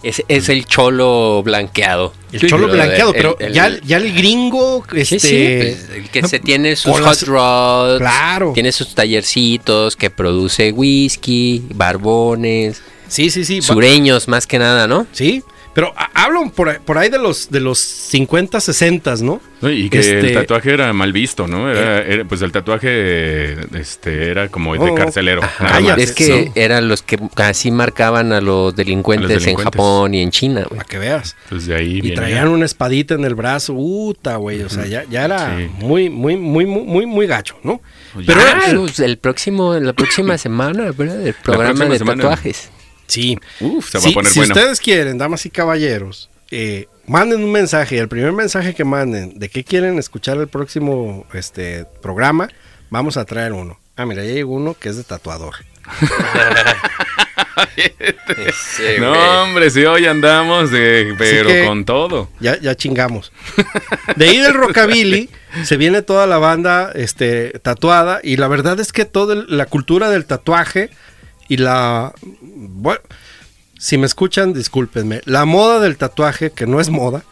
S3: Es, es el cholo blanqueado.
S2: el cholo
S3: Pero
S2: blanqueado,
S3: el-
S2: pero
S3: el-
S2: ya, ya el gringo este
S3: sí, pues, el que se tiene sus hot rods,
S2: Claro.
S3: tiene sus tallercitos, que produce whisky, barbones,
S2: sí, sí, sí,
S3: sureños más que nada, ¿no?
S2: sí, pero ha- hablan por, ahí- por ahí de los de los 50, 60, ¿no?
S1: Y que
S2: Este-
S1: el tatuaje era mal visto, ¿no? Era, era- pues el tatuaje este, era como de
S2: Oh,
S1: carcelero.
S2: ajá.
S3: Es que eran los que así marcaban a los delincuentes,
S1: A los
S3: en. Japón y en China, güey.
S2: Para que veas.
S1: De ahí
S2: Y
S1: viene
S2: traían
S1: ya.
S2: una espadita en el brazo, puta, güey, o sea, ya, ya era
S1: Sí.
S2: muy, muy, muy, muy, muy, muy gacho, ¿no?
S1: Oye,
S2: Pero
S3: Ah,
S2: era-
S3: pues, el próximo, la próxima semana, ¿verdad? El programa de
S1: semana.
S3: tatuajes.
S2: Sí,
S1: Uf, se va
S2: si,
S1: a poner
S2: si
S1: bueno.
S2: ustedes quieren, damas y caballeros, eh, manden un mensaje. El primer mensaje que manden de qué quieren escuchar el próximo este, programa, vamos a traer uno. Ah, mira, ya llegó uno que es de tatuador.
S1: No, hombre, sí, hoy andamos de, pero con todo.
S2: Ya, ya chingamos. De ahí del rockabilly se viene toda la banda este, tatuada y la verdad es que toda la cultura del tatuaje y la... Bueno, si me escuchan, discúlpenme. La moda del tatuaje, que no es moda,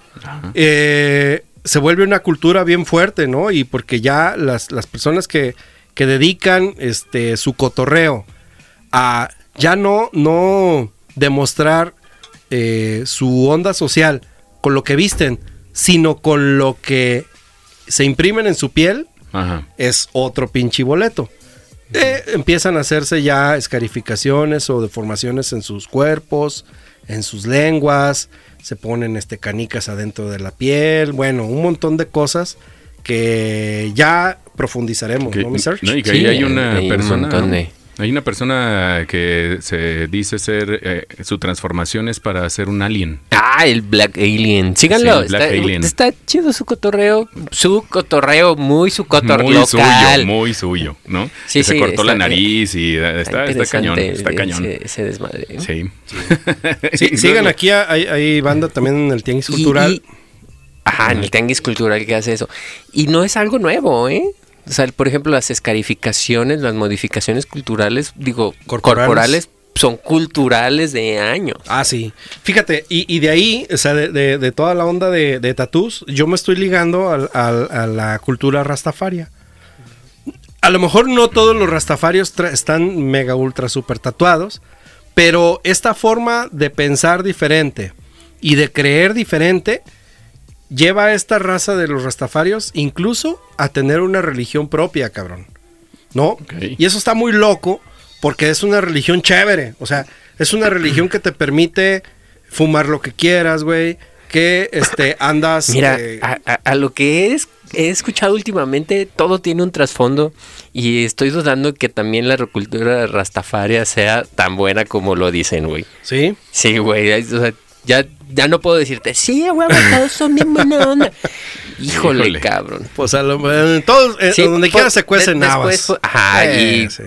S2: eh, se vuelve una cultura bien fuerte, ¿no? Y porque ya las, las personas que, que dedican este, su cotorreo a ya no, no demostrar eh, su onda social con lo que visten, sino con lo que se imprimen en su piel,
S1: Ajá.
S2: es otro pinche boleto. Eh, empiezan a hacerse ya escarificaciones o deformaciones en sus cuerpos, en sus lenguas, se ponen este canicas adentro de la piel, bueno, un montón de cosas que ya profundizaremos,
S1: Que-
S2: ¿no, mi Serge?
S1: no, y que
S3: Sí,
S1: ahí hay una
S3: un
S1: persona.
S3: de-
S1: Hay una persona que se dice ser. eh, su transformación es para ser un alien.
S3: Ah, el Black Alien. Síganlo.
S1: Sí, Black
S3: está,
S1: Alien.
S3: está chido su cotorreo. Su cotorreo, muy su cotorreo
S1: muy
S3: local.
S1: suyo, muy suyo, ¿no?
S3: Sí,
S1: Que se
S3: sí,
S1: cortó la nariz y eh, está, está, cañón, está cañón.
S3: Ese, ese desmadre.
S1: Sí.
S2: Sí, sigan aquí, hay, hay banda también en el Tianguis
S3: Y-
S2: Cultural.
S3: y- ajá, en el tianguis cultural que hace eso. Y no es algo nuevo, ¿eh? O sea, por ejemplo, las escarificaciones, las modificaciones culturales, digo,
S2: Corporales.
S3: corporales, son culturales de años.
S2: Ah, sí. Fíjate, y, y de ahí, o sea, de, de- de toda la onda de, de tatús, yo me estoy ligando al- al- a la cultura rastafaria. A lo mejor no todos los rastafarios están mega ultra super tatuados, pero esta forma de pensar diferente y de creer diferente lleva a esta raza de los rastafarios incluso a tener una religión propia, cabrón. ¿No? Y eso está muy loco porque es una religión chévere. O sea, es una religión que te permite fumar lo que quieras, güey. Que este, andas.
S3: Mira,
S2: eh,
S3: a, a- a lo que es, he escuchado últimamente, todo tiene un trasfondo y estoy dudando que también la cultura rastafaria sea tan buena como lo dicen, güey.
S2: sí.
S3: Sí, güey. o sea, ya, ya no puedo decirte, sí, güey, todos son bien buena onda. Híjole,
S1: Híjole.
S3: cabrón.
S2: Pues a lo, en todos, eh,
S3: Sí,
S2: donde quiera
S3: pues,
S2: se cuecen navas.
S3: después, pues, ajá,
S2: Eh,
S3: y
S2: sí.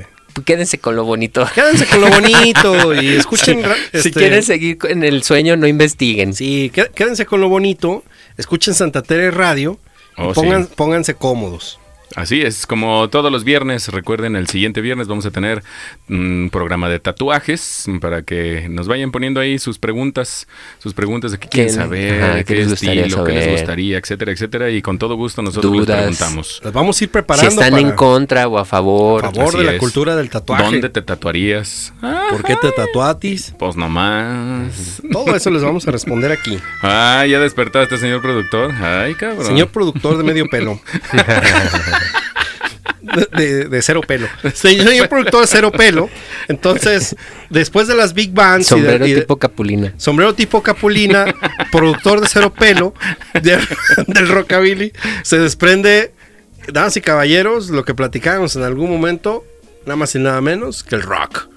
S3: quédense con lo bonito.
S2: Quédense con lo bonito y escuchen.
S3: Si
S2: este,
S3: quieren seguir en el sueño, no investiguen.
S2: Sí, qué- quédense con lo bonito. Escuchen Santa Tere Radio. y
S1: Oh,
S2: pongan-
S1: sí.
S2: Pónganse cómodos.
S1: Así es, como todos los viernes, recuerden, el siguiente viernes vamos a tener un programa de tatuajes para que nos vayan poniendo ahí sus preguntas, sus preguntas de qué quieren
S3: ¿Qué-
S1: saber,
S3: ajá, qué
S1: qué
S3: les gustaría
S1: estilo, qué les gustaría, etcétera, etcétera, y con todo gusto nosotros les preguntamos.
S2: Las vamos a ir
S3: Si
S2: preparando
S3: están
S2: para
S3: en contra o a favor.
S2: a favor
S1: Así
S2: de la
S1: es.
S2: cultura del tatuaje.
S1: ¿Dónde te tatuarías?
S2: ¿Por qué te tatuatis?
S1: pues nomás.
S2: Todo eso les vamos a responder aquí.
S1: Ah, ya despertaste, señor productor. Ay, cabrón.
S2: Señor productor de medio pelo. De, cero pelo. Señor productor de cero pelo. Entonces, después de las Big Bands y de-
S3: Sombrero
S2: y de-
S3: tipo capulina.
S2: sombrero tipo Capulina, productor de cero pelo de- del rockabilly, se desprende, damas y caballeros, lo que platicábamos en algún momento, nada más y nada menos que el rock.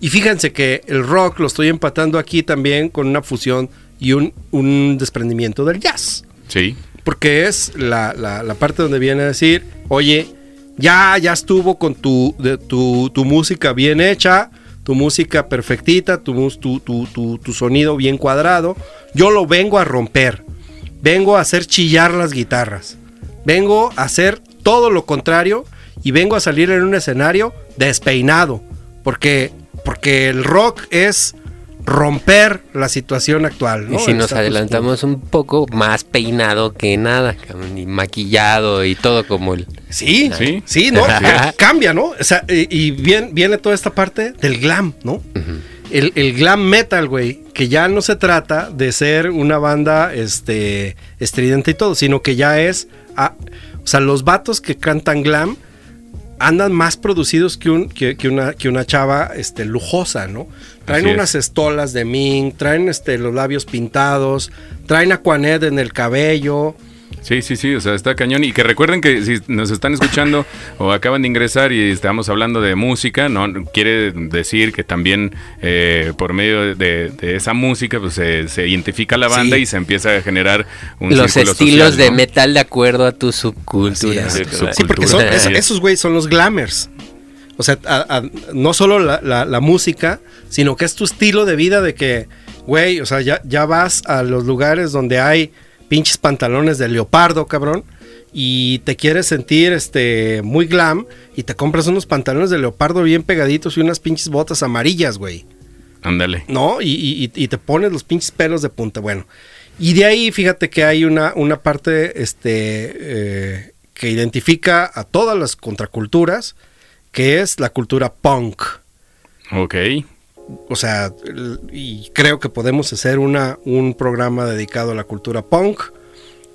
S2: Y fíjense que el rock lo estoy empatando aquí también con una fusión y un, un desprendimiento del jazz.
S1: Sí.
S2: Porque es la, la- la parte donde viene a decir, oye, ya, ya estuvo con tu, de- tu, tu música bien hecha, tu música perfectita, tu, tu- tu sonido bien cuadrado. Yo lo vengo a romper. Vengo a hacer chillar las guitarras. Vengo a hacer todo lo contrario y vengo a salir en un escenario despeinado. Porque, porque el rock es romper la situación actual. ¿no?
S3: Y si
S2: El
S3: nos adelantamos un poco, más peinado que nada, y maquillado y todo como el...
S2: Sí,
S1: Sí.
S2: sí, ¿no?
S3: Sí.
S2: Cambia, ¿no? O sea, y, y bien, viene toda esta parte del glam, ¿no? el, el glam metal, güey, que ya no se trata de ser una banda este, estridente y todo, sino que ya es. ah, o sea, los vatos que cantan glam andan más producidos que, un, que, que una, que una chava este, lujosa, ¿no? Traen
S1: Así es.
S2: unas estolas de mink, traen este, los labios pintados, traen Aquanet en el cabello.
S1: Sí, sí, sí, o sea, está cañón. Y que recuerden que si nos están escuchando o acaban de ingresar y estamos hablando de música, no quiere decir que también eh, por medio de, de esa música pues se, se identifica la banda
S2: Sí.
S1: y se empieza a generar un
S3: Los estilos
S1: social,
S3: de
S1: ¿no?
S3: metal de acuerdo a tu subcultura.
S2: Así
S1: es.
S3: ¿verdad?
S2: Sí, porque son, es- esos güey son los glamers. O sea, a- a- no solo la, la- la música, sino que es tu estilo de vida de que, güey, o sea, ya, ya vas a los lugares donde hay pinches pantalones de leopardo, cabrón, y te quieres sentir este muy glam y te compras unos pantalones de leopardo bien pegaditos y unas pinches botas amarillas, güey.
S1: Ándale.
S2: ¿no? Y, y- y- y te pones los pinches pelos de punta. Bueno, y de ahí fíjate que hay una, una parte este, eh, que identifica a todas las contraculturas, que es la cultura punk.
S1: Ok.
S2: O sea, y creo que podemos hacer una, un programa dedicado a la cultura punk.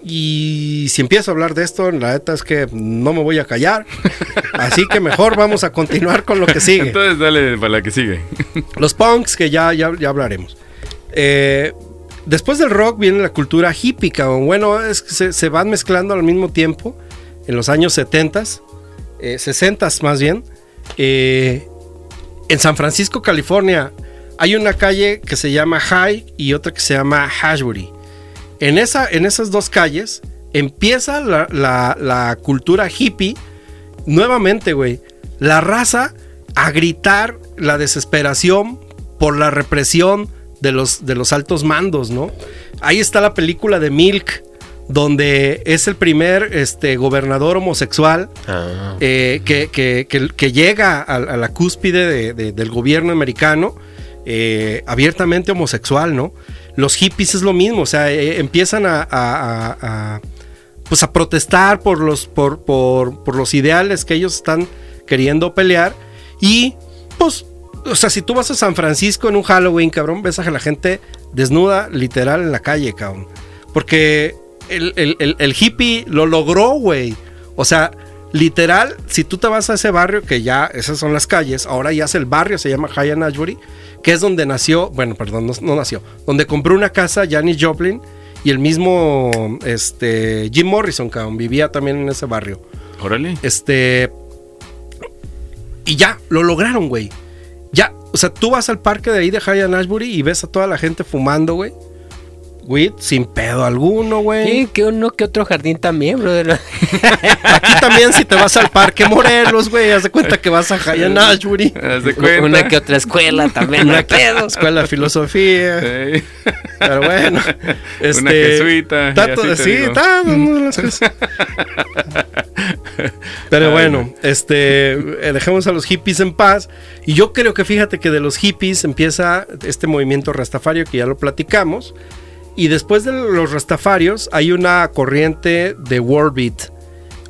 S2: Y si empiezo a hablar de esto, la neta es que no me voy a callar. Así que mejor vamos a continuar con lo que sigue.
S1: Entonces dale para la que sigue.
S2: Los punks, que ya, ya, ya hablaremos. Eh, después del rock viene la cultura hippie, cabrón. Bueno, es que se, se van mezclando al mismo tiempo. En los años 70, eh, 60 más bien. Eh, en San Francisco, California, hay una calle que se llama High y otra que se llama Ashbury. En, esa, en esas dos calles empieza la, la- la cultura hippie nuevamente, güey. La raza a gritar la desesperación por la represión de los, de los altos mandos, ¿no? Ahí está la película de Milk, donde es el primer este, gobernador homosexual
S3: Ah.
S2: eh, que, que- que- que llega a, a la cúspide de- de- del gobierno americano eh, abiertamente homosexual, ¿no? Los hippies es lo mismo, o sea, eh, empiezan a, a- a- a, pues a protestar por los, por, por- por los ideales que ellos están queriendo pelear y pues, o sea, si tú vas a San Francisco en un Halloween, cabrón, ves a la gente desnuda literal en la calle, cabrón. Porque el, el- el- el hippie lo logró, güey. O sea, literal, si tú te vas a ese barrio, que ya esas son las calles, ahora ya es el barrio, se llama High Ashbury, que es donde nació, bueno, perdón, no, no nació, donde compró una casa Janis Joplin y el mismo este, Jim Morrison, cabrón, vivía también en ese barrio.
S1: Órale.
S2: Este. Y ya, lo lograron, güey. Ya, o sea, tú vas al parque de ahí de High Ashbury y ves a toda la gente fumando, güey. Güey, sin pedo alguno, güey.
S3: Sí, que uno que otro jardín también, brother.
S2: Aquí también, si te vas al parque Morelos, güey, haz de cuenta que vas a High Ashbury.
S1: Haz de cuenta.
S3: Una que otra escuela también, no pedo.
S2: Escuela de filosofía.
S1: Sí.
S2: Pero bueno. Este,
S1: Una jesuita, y
S2: Tato,
S1: así te
S2: sí,
S1: digo.
S2: cosas. Pero
S1: Ay,
S2: bueno, este, eh, dejemos a los hippies en paz. Y yo creo que fíjate que de los hippies empieza este movimiento rastafario que ya lo platicamos. Y después de los rastafarios hay una corriente de World Beat.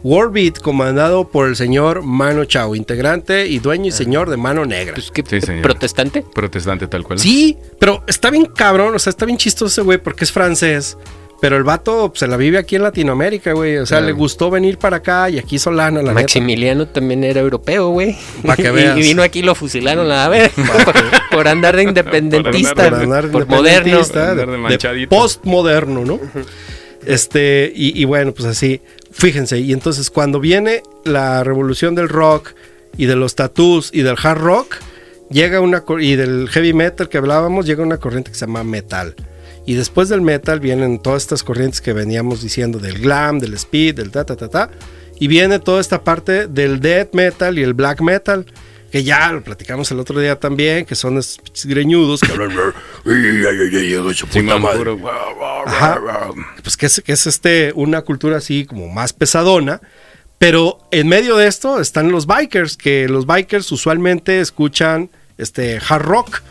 S2: World Beat comandado por el señor Mano Chao, integrante y dueño y señor de Mano Negra.
S3: Pues, ¿qué,
S1: Sí, señor.
S3: ¿Protestante?
S1: Protestante tal cual.
S2: Sí, pero está bien cabrón, o sea, está bien chistoso ese güey porque es francés. Pero el vato pues, se la vive aquí en Latinoamérica, güey. O sea,
S1: Claro.
S2: le gustó venir para acá y aquí hizo lana, la neta.
S3: Maximiliano también era europeo, güey.
S2: Pa' que
S3: Y-
S2: veas.
S3: Y vino aquí y lo fusilaron a ver por, por andar de independentista,
S1: Por
S2: andar
S3: por
S2: de
S3: moderno.
S2: independentista,
S1: Andar de
S2: de,
S1: manchadito.
S2: postmoderno, ¿no? Este, y, y bueno, pues así, fíjense, y entonces cuando viene la revolución del rock y de los tattoos y del hard rock, llega una, y del heavy metal que hablábamos, llega una corriente que se llama metal. Y después del metal vienen todas estas corrientes que veníamos diciendo del glam, del speed, del ta ta ta ta. Y viene toda esta parte del death metal y el black metal, que ya lo platicamos el otro día también, que son estos greñudos que Ajá. pues que es, que es este, una cultura así como más pesadona. Pero en medio de esto están los bikers, que los bikers usualmente escuchan este hard rock.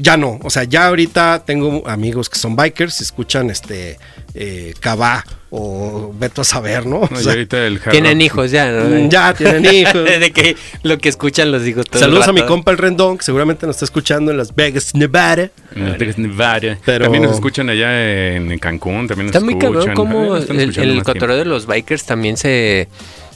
S2: Ya no, o sea, ya ahorita tengo amigos que son bikers y escuchan este eh, Cabá o Beto a saber, ¿no? O sea,
S1: ahorita el
S3: Tienen hijos ya, ¿no?
S2: mm, ya tienen hijos.
S3: de que lo que escuchan los hijos todo el
S2: Saludos a mi compa el Rendón, que seguramente nos está escuchando en Las Vegas, Nevada.
S1: En Las Vegas, Nevada.
S2: Pero-
S1: También nos escuchan allá en Cancún. También nos
S3: Está muy
S1: escuchan.
S3: cabrón como
S1: están
S3: el, el cotorreo de los bikers también se...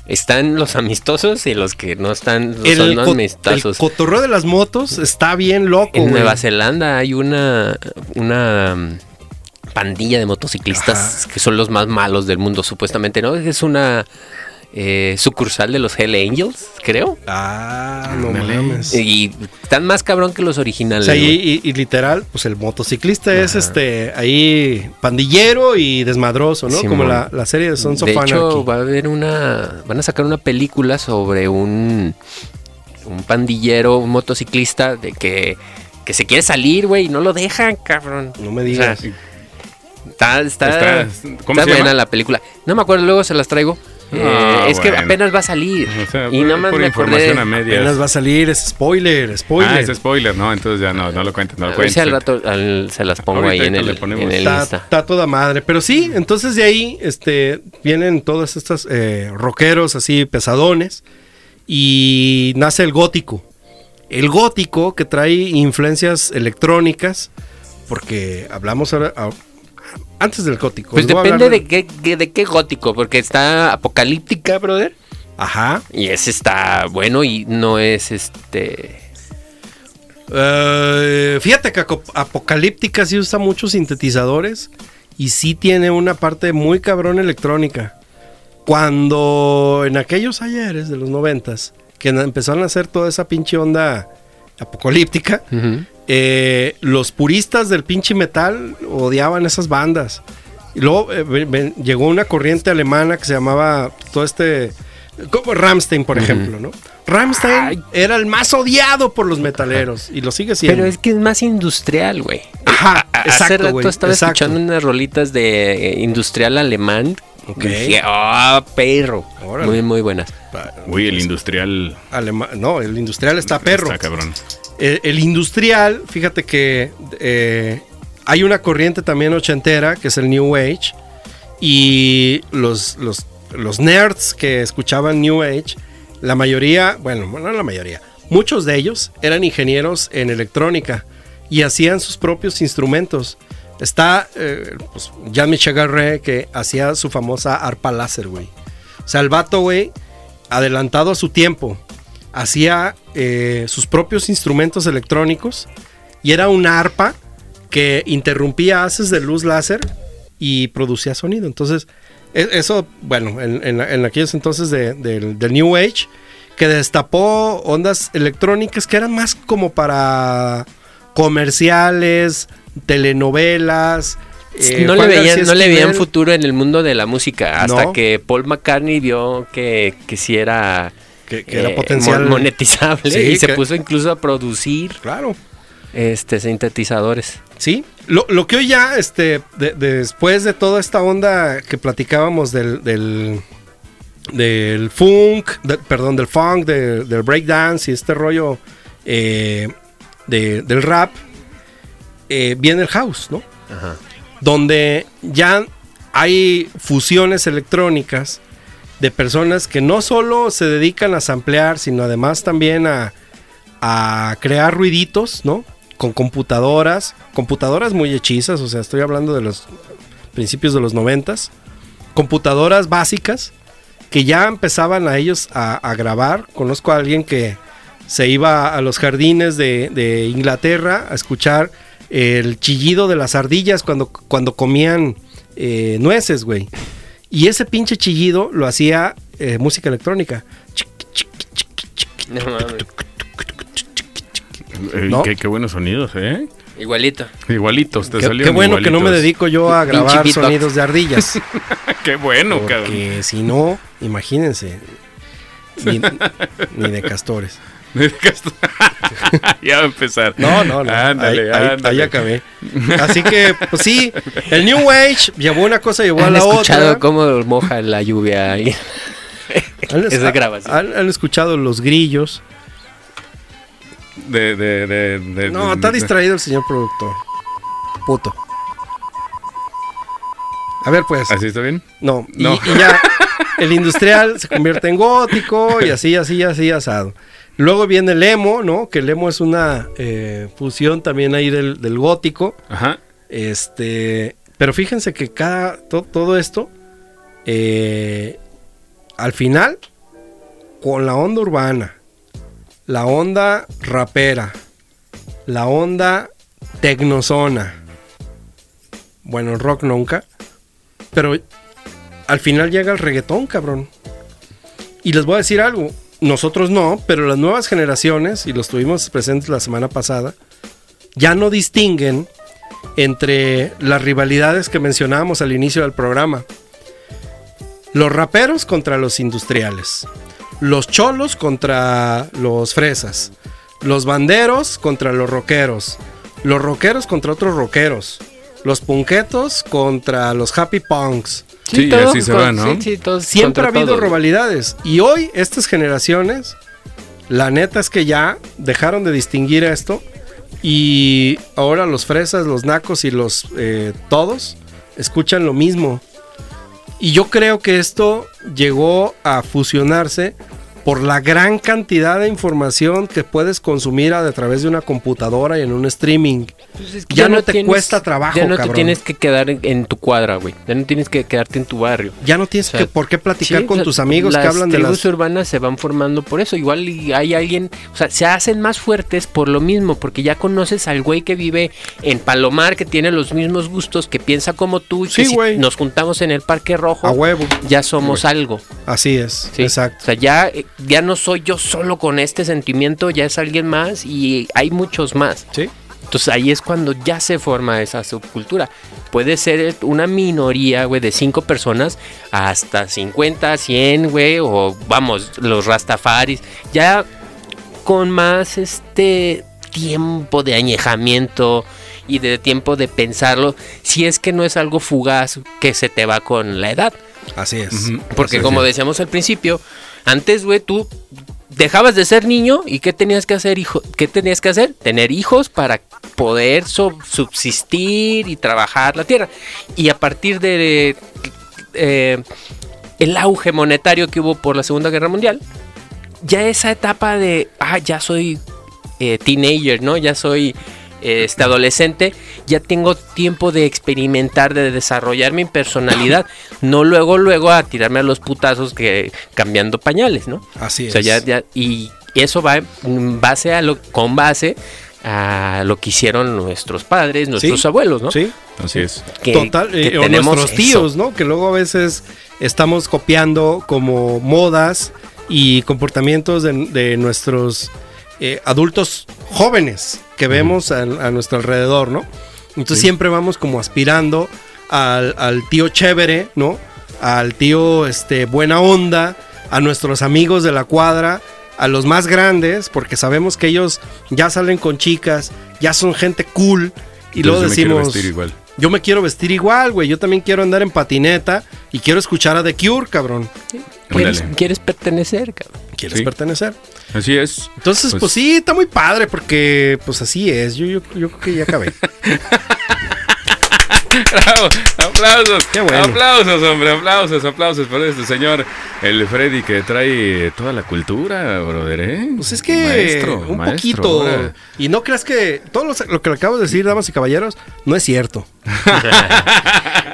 S3: Están los amistosos y los que no están
S2: El,
S3: son
S2: el
S3: amistosos.
S2: cotorreo de las motos está bien loco.
S3: En
S2: güey.
S3: Nueva Zelanda hay una, una mm, pandilla de motociclistas
S2: Ajá.
S3: que son los más malos del mundo, supuestamente, ¿no? Es una. Eh, sucursal de los Hell Angels, creo.
S2: Ah, no mames.
S3: Y están más cabrón que los
S2: O
S3: originales.
S2: sea, y,
S3: güey.
S2: y- y literal, pues el motociclista es este ahí pandillero y desmadroso, ¿no?
S3: Sí,
S2: Como la, la serie de Sons of
S3: de hecho,
S2: Anarchy.
S3: va a haber una. Van a sacar una película sobre un. Un pandillero, un motociclista de que. Que se quiere salir, güey, y no lo dejan, cabrón.
S2: No me
S3: O
S2: digas.
S3: sea, está, está,
S1: Está-
S3: está,
S1: ¿cómo se
S3: buena
S1: llama?
S3: la película. No me acuerdo, luego se las traigo.
S1: Ah,
S3: Eh, es que apenas va a salir.
S1: O sea,
S3: y nada más me acordé.
S1: medias.
S2: Apenas va a salir, es spoiler, spoiler.
S1: Ah, es spoiler, ¿no? Entonces ya no, no lo cuentes, no lo cuentes.
S3: si al rato al- se las pongo
S1: Ahorita
S3: ahí en el, en el
S2: está,
S3: Insta.
S2: está toda madre. Pero sí, entonces de ahí este, vienen todos estos eh, rockeros así pesadones y nace el gótico. El gótico que trae influencias electrónicas, porque hablamos ahora, a- antes del gótico.
S3: Pues depende de qué, de qué gótico, porque está apocalíptica, brother.
S2: Ajá.
S3: Y ese está bueno y no es este.
S2: Eh, fíjate que Apocalíptica sí usa muchos sintetizadores y sí tiene una parte muy cabrón electrónica. Cuando en aquellos ayeres de los noventas, que empezaron a hacer toda esa pinche onda apocalíptica, eh, los puristas del pinche metal odiaban esas bandas. Y luego eh, ven- llegó una corriente alemana que se llamaba todo este... Como Ramstein, por ejemplo, ¿no? Ramstein
S3: Ay.
S2: era el más odiado por los metaleros y lo sigue siendo.
S3: Pero es que es más industrial, güey.
S2: Ajá,
S3: A- Hace
S2: exacto,
S3: rato
S2: güey.
S3: estaba
S2: exacto.
S3: escuchando unas rolitas de eh, industrial alemán. Dije, ah, perro.
S2: Órale.
S3: Muy, muy buenas.
S1: Uy, el industrial
S2: Alema- no, el industrial está perro.
S1: está cabrón.
S2: El, el industrial, fíjate que eh, hay una corriente también ochentera que es el New Age. Y los, los, los nerds que escuchaban New Age, la mayoría, bueno, no la mayoría, muchos de ellos eran ingenieros en electrónica y hacían sus propios instrumentos. Está eh, pues, que hacía su famosa arpa láser, güey. O sea, el vato, güey, adelantado a su tiempo, hacía eh, sus propios instrumentos electrónicos y era una arpa que interrumpía haces de luz láser y producía sonido. Entonces, e- eso, bueno, en, en- aquellos entonces de- del, del New Age, que destapó ondas electrónicas que eran más como para comerciales, telenovelas. eh,
S3: no, le veían, no le veían futuro en el mundo de la música. Hasta
S2: No.
S3: que Paul McCartney vio que, que sí era,
S2: Que, que era
S3: eh,
S2: potencial.
S3: mon- monetizable
S2: Sí,
S3: y se puso incluso a producir
S2: Claro.
S3: este sintetizadores.
S2: Sí, lo, lo que hoy ya, este, de- después de toda esta onda que platicábamos del, del, del funk, de- perdón, del funk, de- del breakdance y este rollo eh, de- del rap, eh, viene el house, ¿no?
S3: Ajá.
S2: Donde ya hay fusiones electrónicas de personas que no solo se dedican a samplear, sino además también a, a crear ruiditos, ¿no? Con computadoras, computadoras muy hechizas, o sea, estoy hablando de los principios de los noventas, computadoras básicas que ya empezaban a ellos a, a grabar. Conozco a alguien que se iba a los jardines de, de Inglaterra a escuchar el chillido de las ardillas cuando, cuando comían eh, nueces, güey. Y ese pinche chillido lo hacía eh, música electrónica.
S3: No mames.
S2: ¿No?
S1: qué, qué buenos sonidos, ¿eh?
S3: Igualito.
S1: Igualitos, te
S2: Qué,
S1: salieron
S2: qué bueno que no me dedico yo a grabar sonidos de ardillas.
S1: Qué bueno, cabrón.
S2: Porque si no, imagínense. Ni, ni de castores.
S1: ya va a empezar.
S2: No, no, no.
S1: Ándale,
S2: ahí,
S1: ándale.
S2: ahí acabé. Así que, pues sí, el New Age llevó una cosa, llevó a
S3: ¿Han
S2: la
S3: escuchado
S2: otra.
S3: cómo moja la lluvia ahí?
S2: ¿Han,
S3: esa grabación?
S2: han- han escuchado los grillos?
S1: De, de, de, de-
S2: No, está distraído el señor productor. Puto. A ver, pues.
S1: ¿Así está bien?
S2: No, y-
S1: No.
S2: Y, ya el industrial se convierte en gótico y así, así, así, asado. Luego viene el emo, ¿no? Que el emo es una eh, fusión también ahí del, del gótico.
S1: Ajá.
S2: Este, pero fíjense que cada to- todo esto, eh, al final, con la onda urbana, la onda rapera, la onda tecnozona, bueno, rock nunca, pero al final llega el reggaetón, cabrón. Y les voy a decir algo, nosotros no, pero las nuevas generaciones, y los tuvimos presentes la semana pasada, ya no distinguen entre las rivalidades que mencionábamos al inicio del programa. Los raperos contra los industriales. Los cholos contra los fresas. Los banderos contra los rockeros. Los rockeros contra otros rockeros. Los punquetos contra los happy punks.
S1: Sí, así se va, ¿no?
S3: sí, sí, todos
S2: Siempre ha habido
S3: todos.
S2: rivalidades. Y hoy, estas generaciones, la neta es que ya dejaron de distinguir esto. Y ahora los fresas, los nacos y los eh, todos escuchan lo mismo. Y yo creo que esto llegó a fusionarse por la gran cantidad de información que puedes consumir a, través de una computadora y en un streaming.
S3: Pues es que
S2: Ya no te cuesta trabajo,
S3: Ya no
S2: cabrón.
S3: te tienes que quedar en, en tu cuadra, güey. Ya no tienes que quedarte en tu barrio.
S2: Ya no tienes
S3: O sea,
S2: que, por qué platicar
S3: Sí,
S2: con
S3: o sea,
S2: tus amigos que hablan de
S3: tribus
S2: las...
S3: urbanas se van formando por eso. Igual hay alguien, o sea, se hacen más fuertes por lo mismo, porque ya conoces al güey que vive en Palomar, que tiene los mismos gustos, que piensa como tú y
S2: Sí,
S3: que si nos juntamos en el Parque Rojo,
S2: A huevo.
S3: ya somos algo.
S2: Así es,
S3: ¿sí?
S2: exacto.
S3: O sea, ya, eh, ya no soy yo solo con este sentimiento, ya es alguien más y hay muchos más.
S2: Sí.
S3: Entonces ahí es cuando ya se forma esa subcultura. Puede ser una minoría, güey, de cinco personas hasta 50, 100, güey, o vamos, los rastafaris. Ya con más este tiempo de añejamiento y de tiempo de pensarlo, si es que no es algo fugaz que se te va con la edad.
S2: Así es.
S3: Porque
S1: Así
S3: como
S1: es.
S3: decíamos al principio, antes, güey, tú dejabas de ser niño y ¿qué tenías que hacer, hijo? ¿Qué tenías que hacer? Tener hijos para poder subsistir y trabajar la tierra. Y a partir de eh, el auge monetario que hubo por la Segunda Guerra Mundial, ya esa etapa de, ah, ya soy eh, teenager, ¿no? Ya soy este adolescente, ya tengo tiempo de experimentar, de desarrollar mi personalidad, no luego, luego a tirarme a los putazos que cambiando pañales, ¿no?
S2: Así
S3: O
S2: es.
S3: sea, ya, ya, y eso va en base a lo, con base a lo que hicieron nuestros padres, nuestros
S2: Sí.
S3: abuelos, ¿no?
S2: Sí.
S1: Así es.
S3: Que-
S2: Total.
S3: que
S2: eh, o
S3: tenemos
S2: nuestros
S3: eso.
S2: tíos, ¿no? Que luego a veces estamos copiando como modas y comportamientos de, de nuestros eh, adultos jóvenes que vemos a, a nuestro alrededor, ¿no? Entonces
S1: Sí.
S2: siempre vamos como aspirando al, al tío chévere, ¿no? Al tío este, buena onda, a nuestros amigos de la cuadra, a los más grandes, porque sabemos que ellos ya salen con chicas, ya son gente cool. Y luego
S1: Entonces yo me quiero
S2: decimos,
S1: vestir igual.
S2: yo me quiero vestir igual, güey. Yo también quiero andar en patineta y quiero escuchar a The Cure, cabrón.
S3: ¿Quieres, pertenecer, cabrón?
S2: ¿Quieres
S1: Sí.
S2: pertenecer?
S1: Así es.
S2: Entonces, pues,
S1: Pues-
S2: sí, está muy padre porque, pues así es. Yo, yo, yo creo que ya acabé.
S1: Bravo, aplausos,
S2: Qué bueno.
S1: aplausos, hombre, aplausos, aplausos por este señor, el Freddy que trae toda la cultura, brother, ¿eh?
S2: Pues es que
S1: Maestro,
S2: un
S1: maestro,
S2: poquito. Y no creas que todo lo, lo que le acabo de decir, damas y caballeros, no es cierto.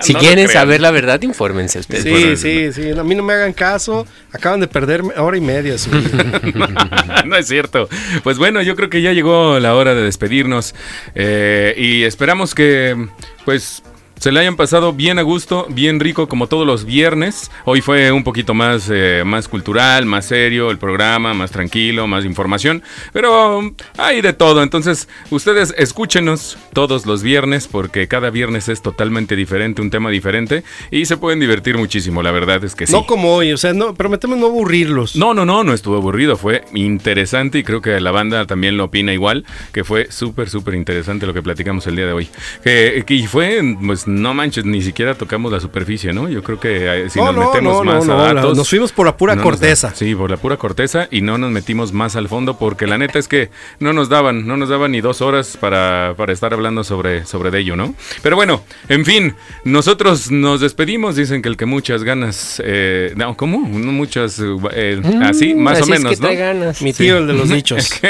S3: Si
S1: No
S3: quieren saber la verdad, infórmense ustedes.
S2: Sí,
S1: bueno,
S2: sí, sí. A mí no me hagan caso. Acaban de perder hora y media. su vida.
S1: no es cierto. Pues bueno, yo creo que ya llegó la hora de despedirnos eh, y esperamos que, pues, se le hayan pasado bien a gusto, bien rico como todos los viernes. Hoy fue un poquito más, eh, más cultural, más serio el programa, más tranquilo, más información, pero um, hay de todo. Entonces, ustedes escúchenos todos los viernes porque cada viernes es totalmente diferente, un tema diferente y se pueden divertir muchísimo. La verdad es que sí.
S2: No como hoy. O sea, no, prometemos no aburrirlos.
S1: No, no, no, no estuvo aburrido, fue interesante y creo que la banda también lo opina igual, que fue súper, súper interesante lo que platicamos el día de hoy. Que, que- y fue, pues no manches, ni siquiera tocamos la superficie, ¿no? Yo creo que eh, si
S2: No,
S1: nos
S2: no,
S1: metemos
S2: no,
S1: más
S2: no,
S1: a
S2: no,
S1: datos...
S2: Nos fuimos por la pura
S1: no nos da-
S2: corteza.
S1: sí, por la pura corteza y no nos metimos más al fondo porque la neta es que no nos daban, no nos daban ni dos horas para, para estar hablando sobre, sobre de ello, ¿no? Pero bueno, en fin, nosotros nos despedimos, dicen que el que muchas ganas, eh, no, ¿cómo? No muchas, eh, así,
S3: Mm,
S1: más o
S3: así es
S1: menos,
S3: que
S1: ¿no?
S3: trae ganas.
S2: Mi tío, el de los dichos.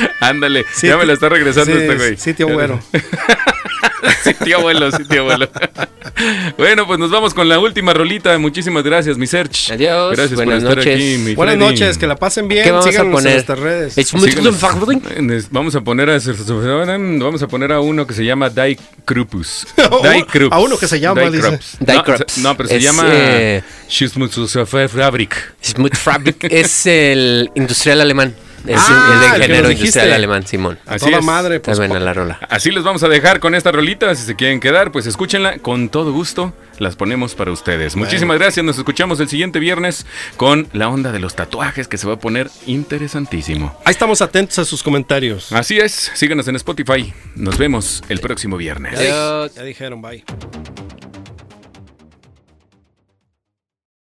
S1: Ándale,
S2: Sí,
S1: ya me la está regresando
S2: sí,
S1: este güey.
S2: sí, tío güero.
S1: sí, tío abuelo, sí, tío abuelo. bueno, pues nos vamos con la última rolita. Muchísimas gracias, mi Search.
S3: Adiós,
S1: Gracias
S3: buenas
S1: por estar
S3: noches.
S1: aquí, mi
S2: Buenas
S1: Freddy.
S2: noches, que la pasen bien.
S3: ¿Qué vamos a poner?
S2: en nuestras redes.
S1: Síganos. Vamos a poner a vamos a poner a uno que se llama Die Krupus. Die Krups.
S2: A uno que se llama,
S1: Die
S2: dice.
S1: Krups. No,
S3: Krups.
S1: no, pero se
S3: Es,
S1: llama
S3: eh, Fabric es el industrial alemán. Es
S2: Ah,
S3: el
S2: el
S3: de género industrial alemán, Simón.
S1: Así
S2: toda
S1: es.
S2: madre, pues.
S3: buena la rola.
S1: Así les vamos a dejar con esta rolita. Si se quieren quedar, pues escúchenla con todo gusto. Las ponemos para ustedes. Muchísimas gracias. Nos escuchamos el siguiente viernes con la onda de los tatuajes que se va a poner interesantísimo.
S2: Ahí estamos atentos a sus comentarios.
S1: Así es. Síganos en Spotify. Nos vemos el próximo viernes.
S3: Adiós.
S2: Ya dijeron, bye.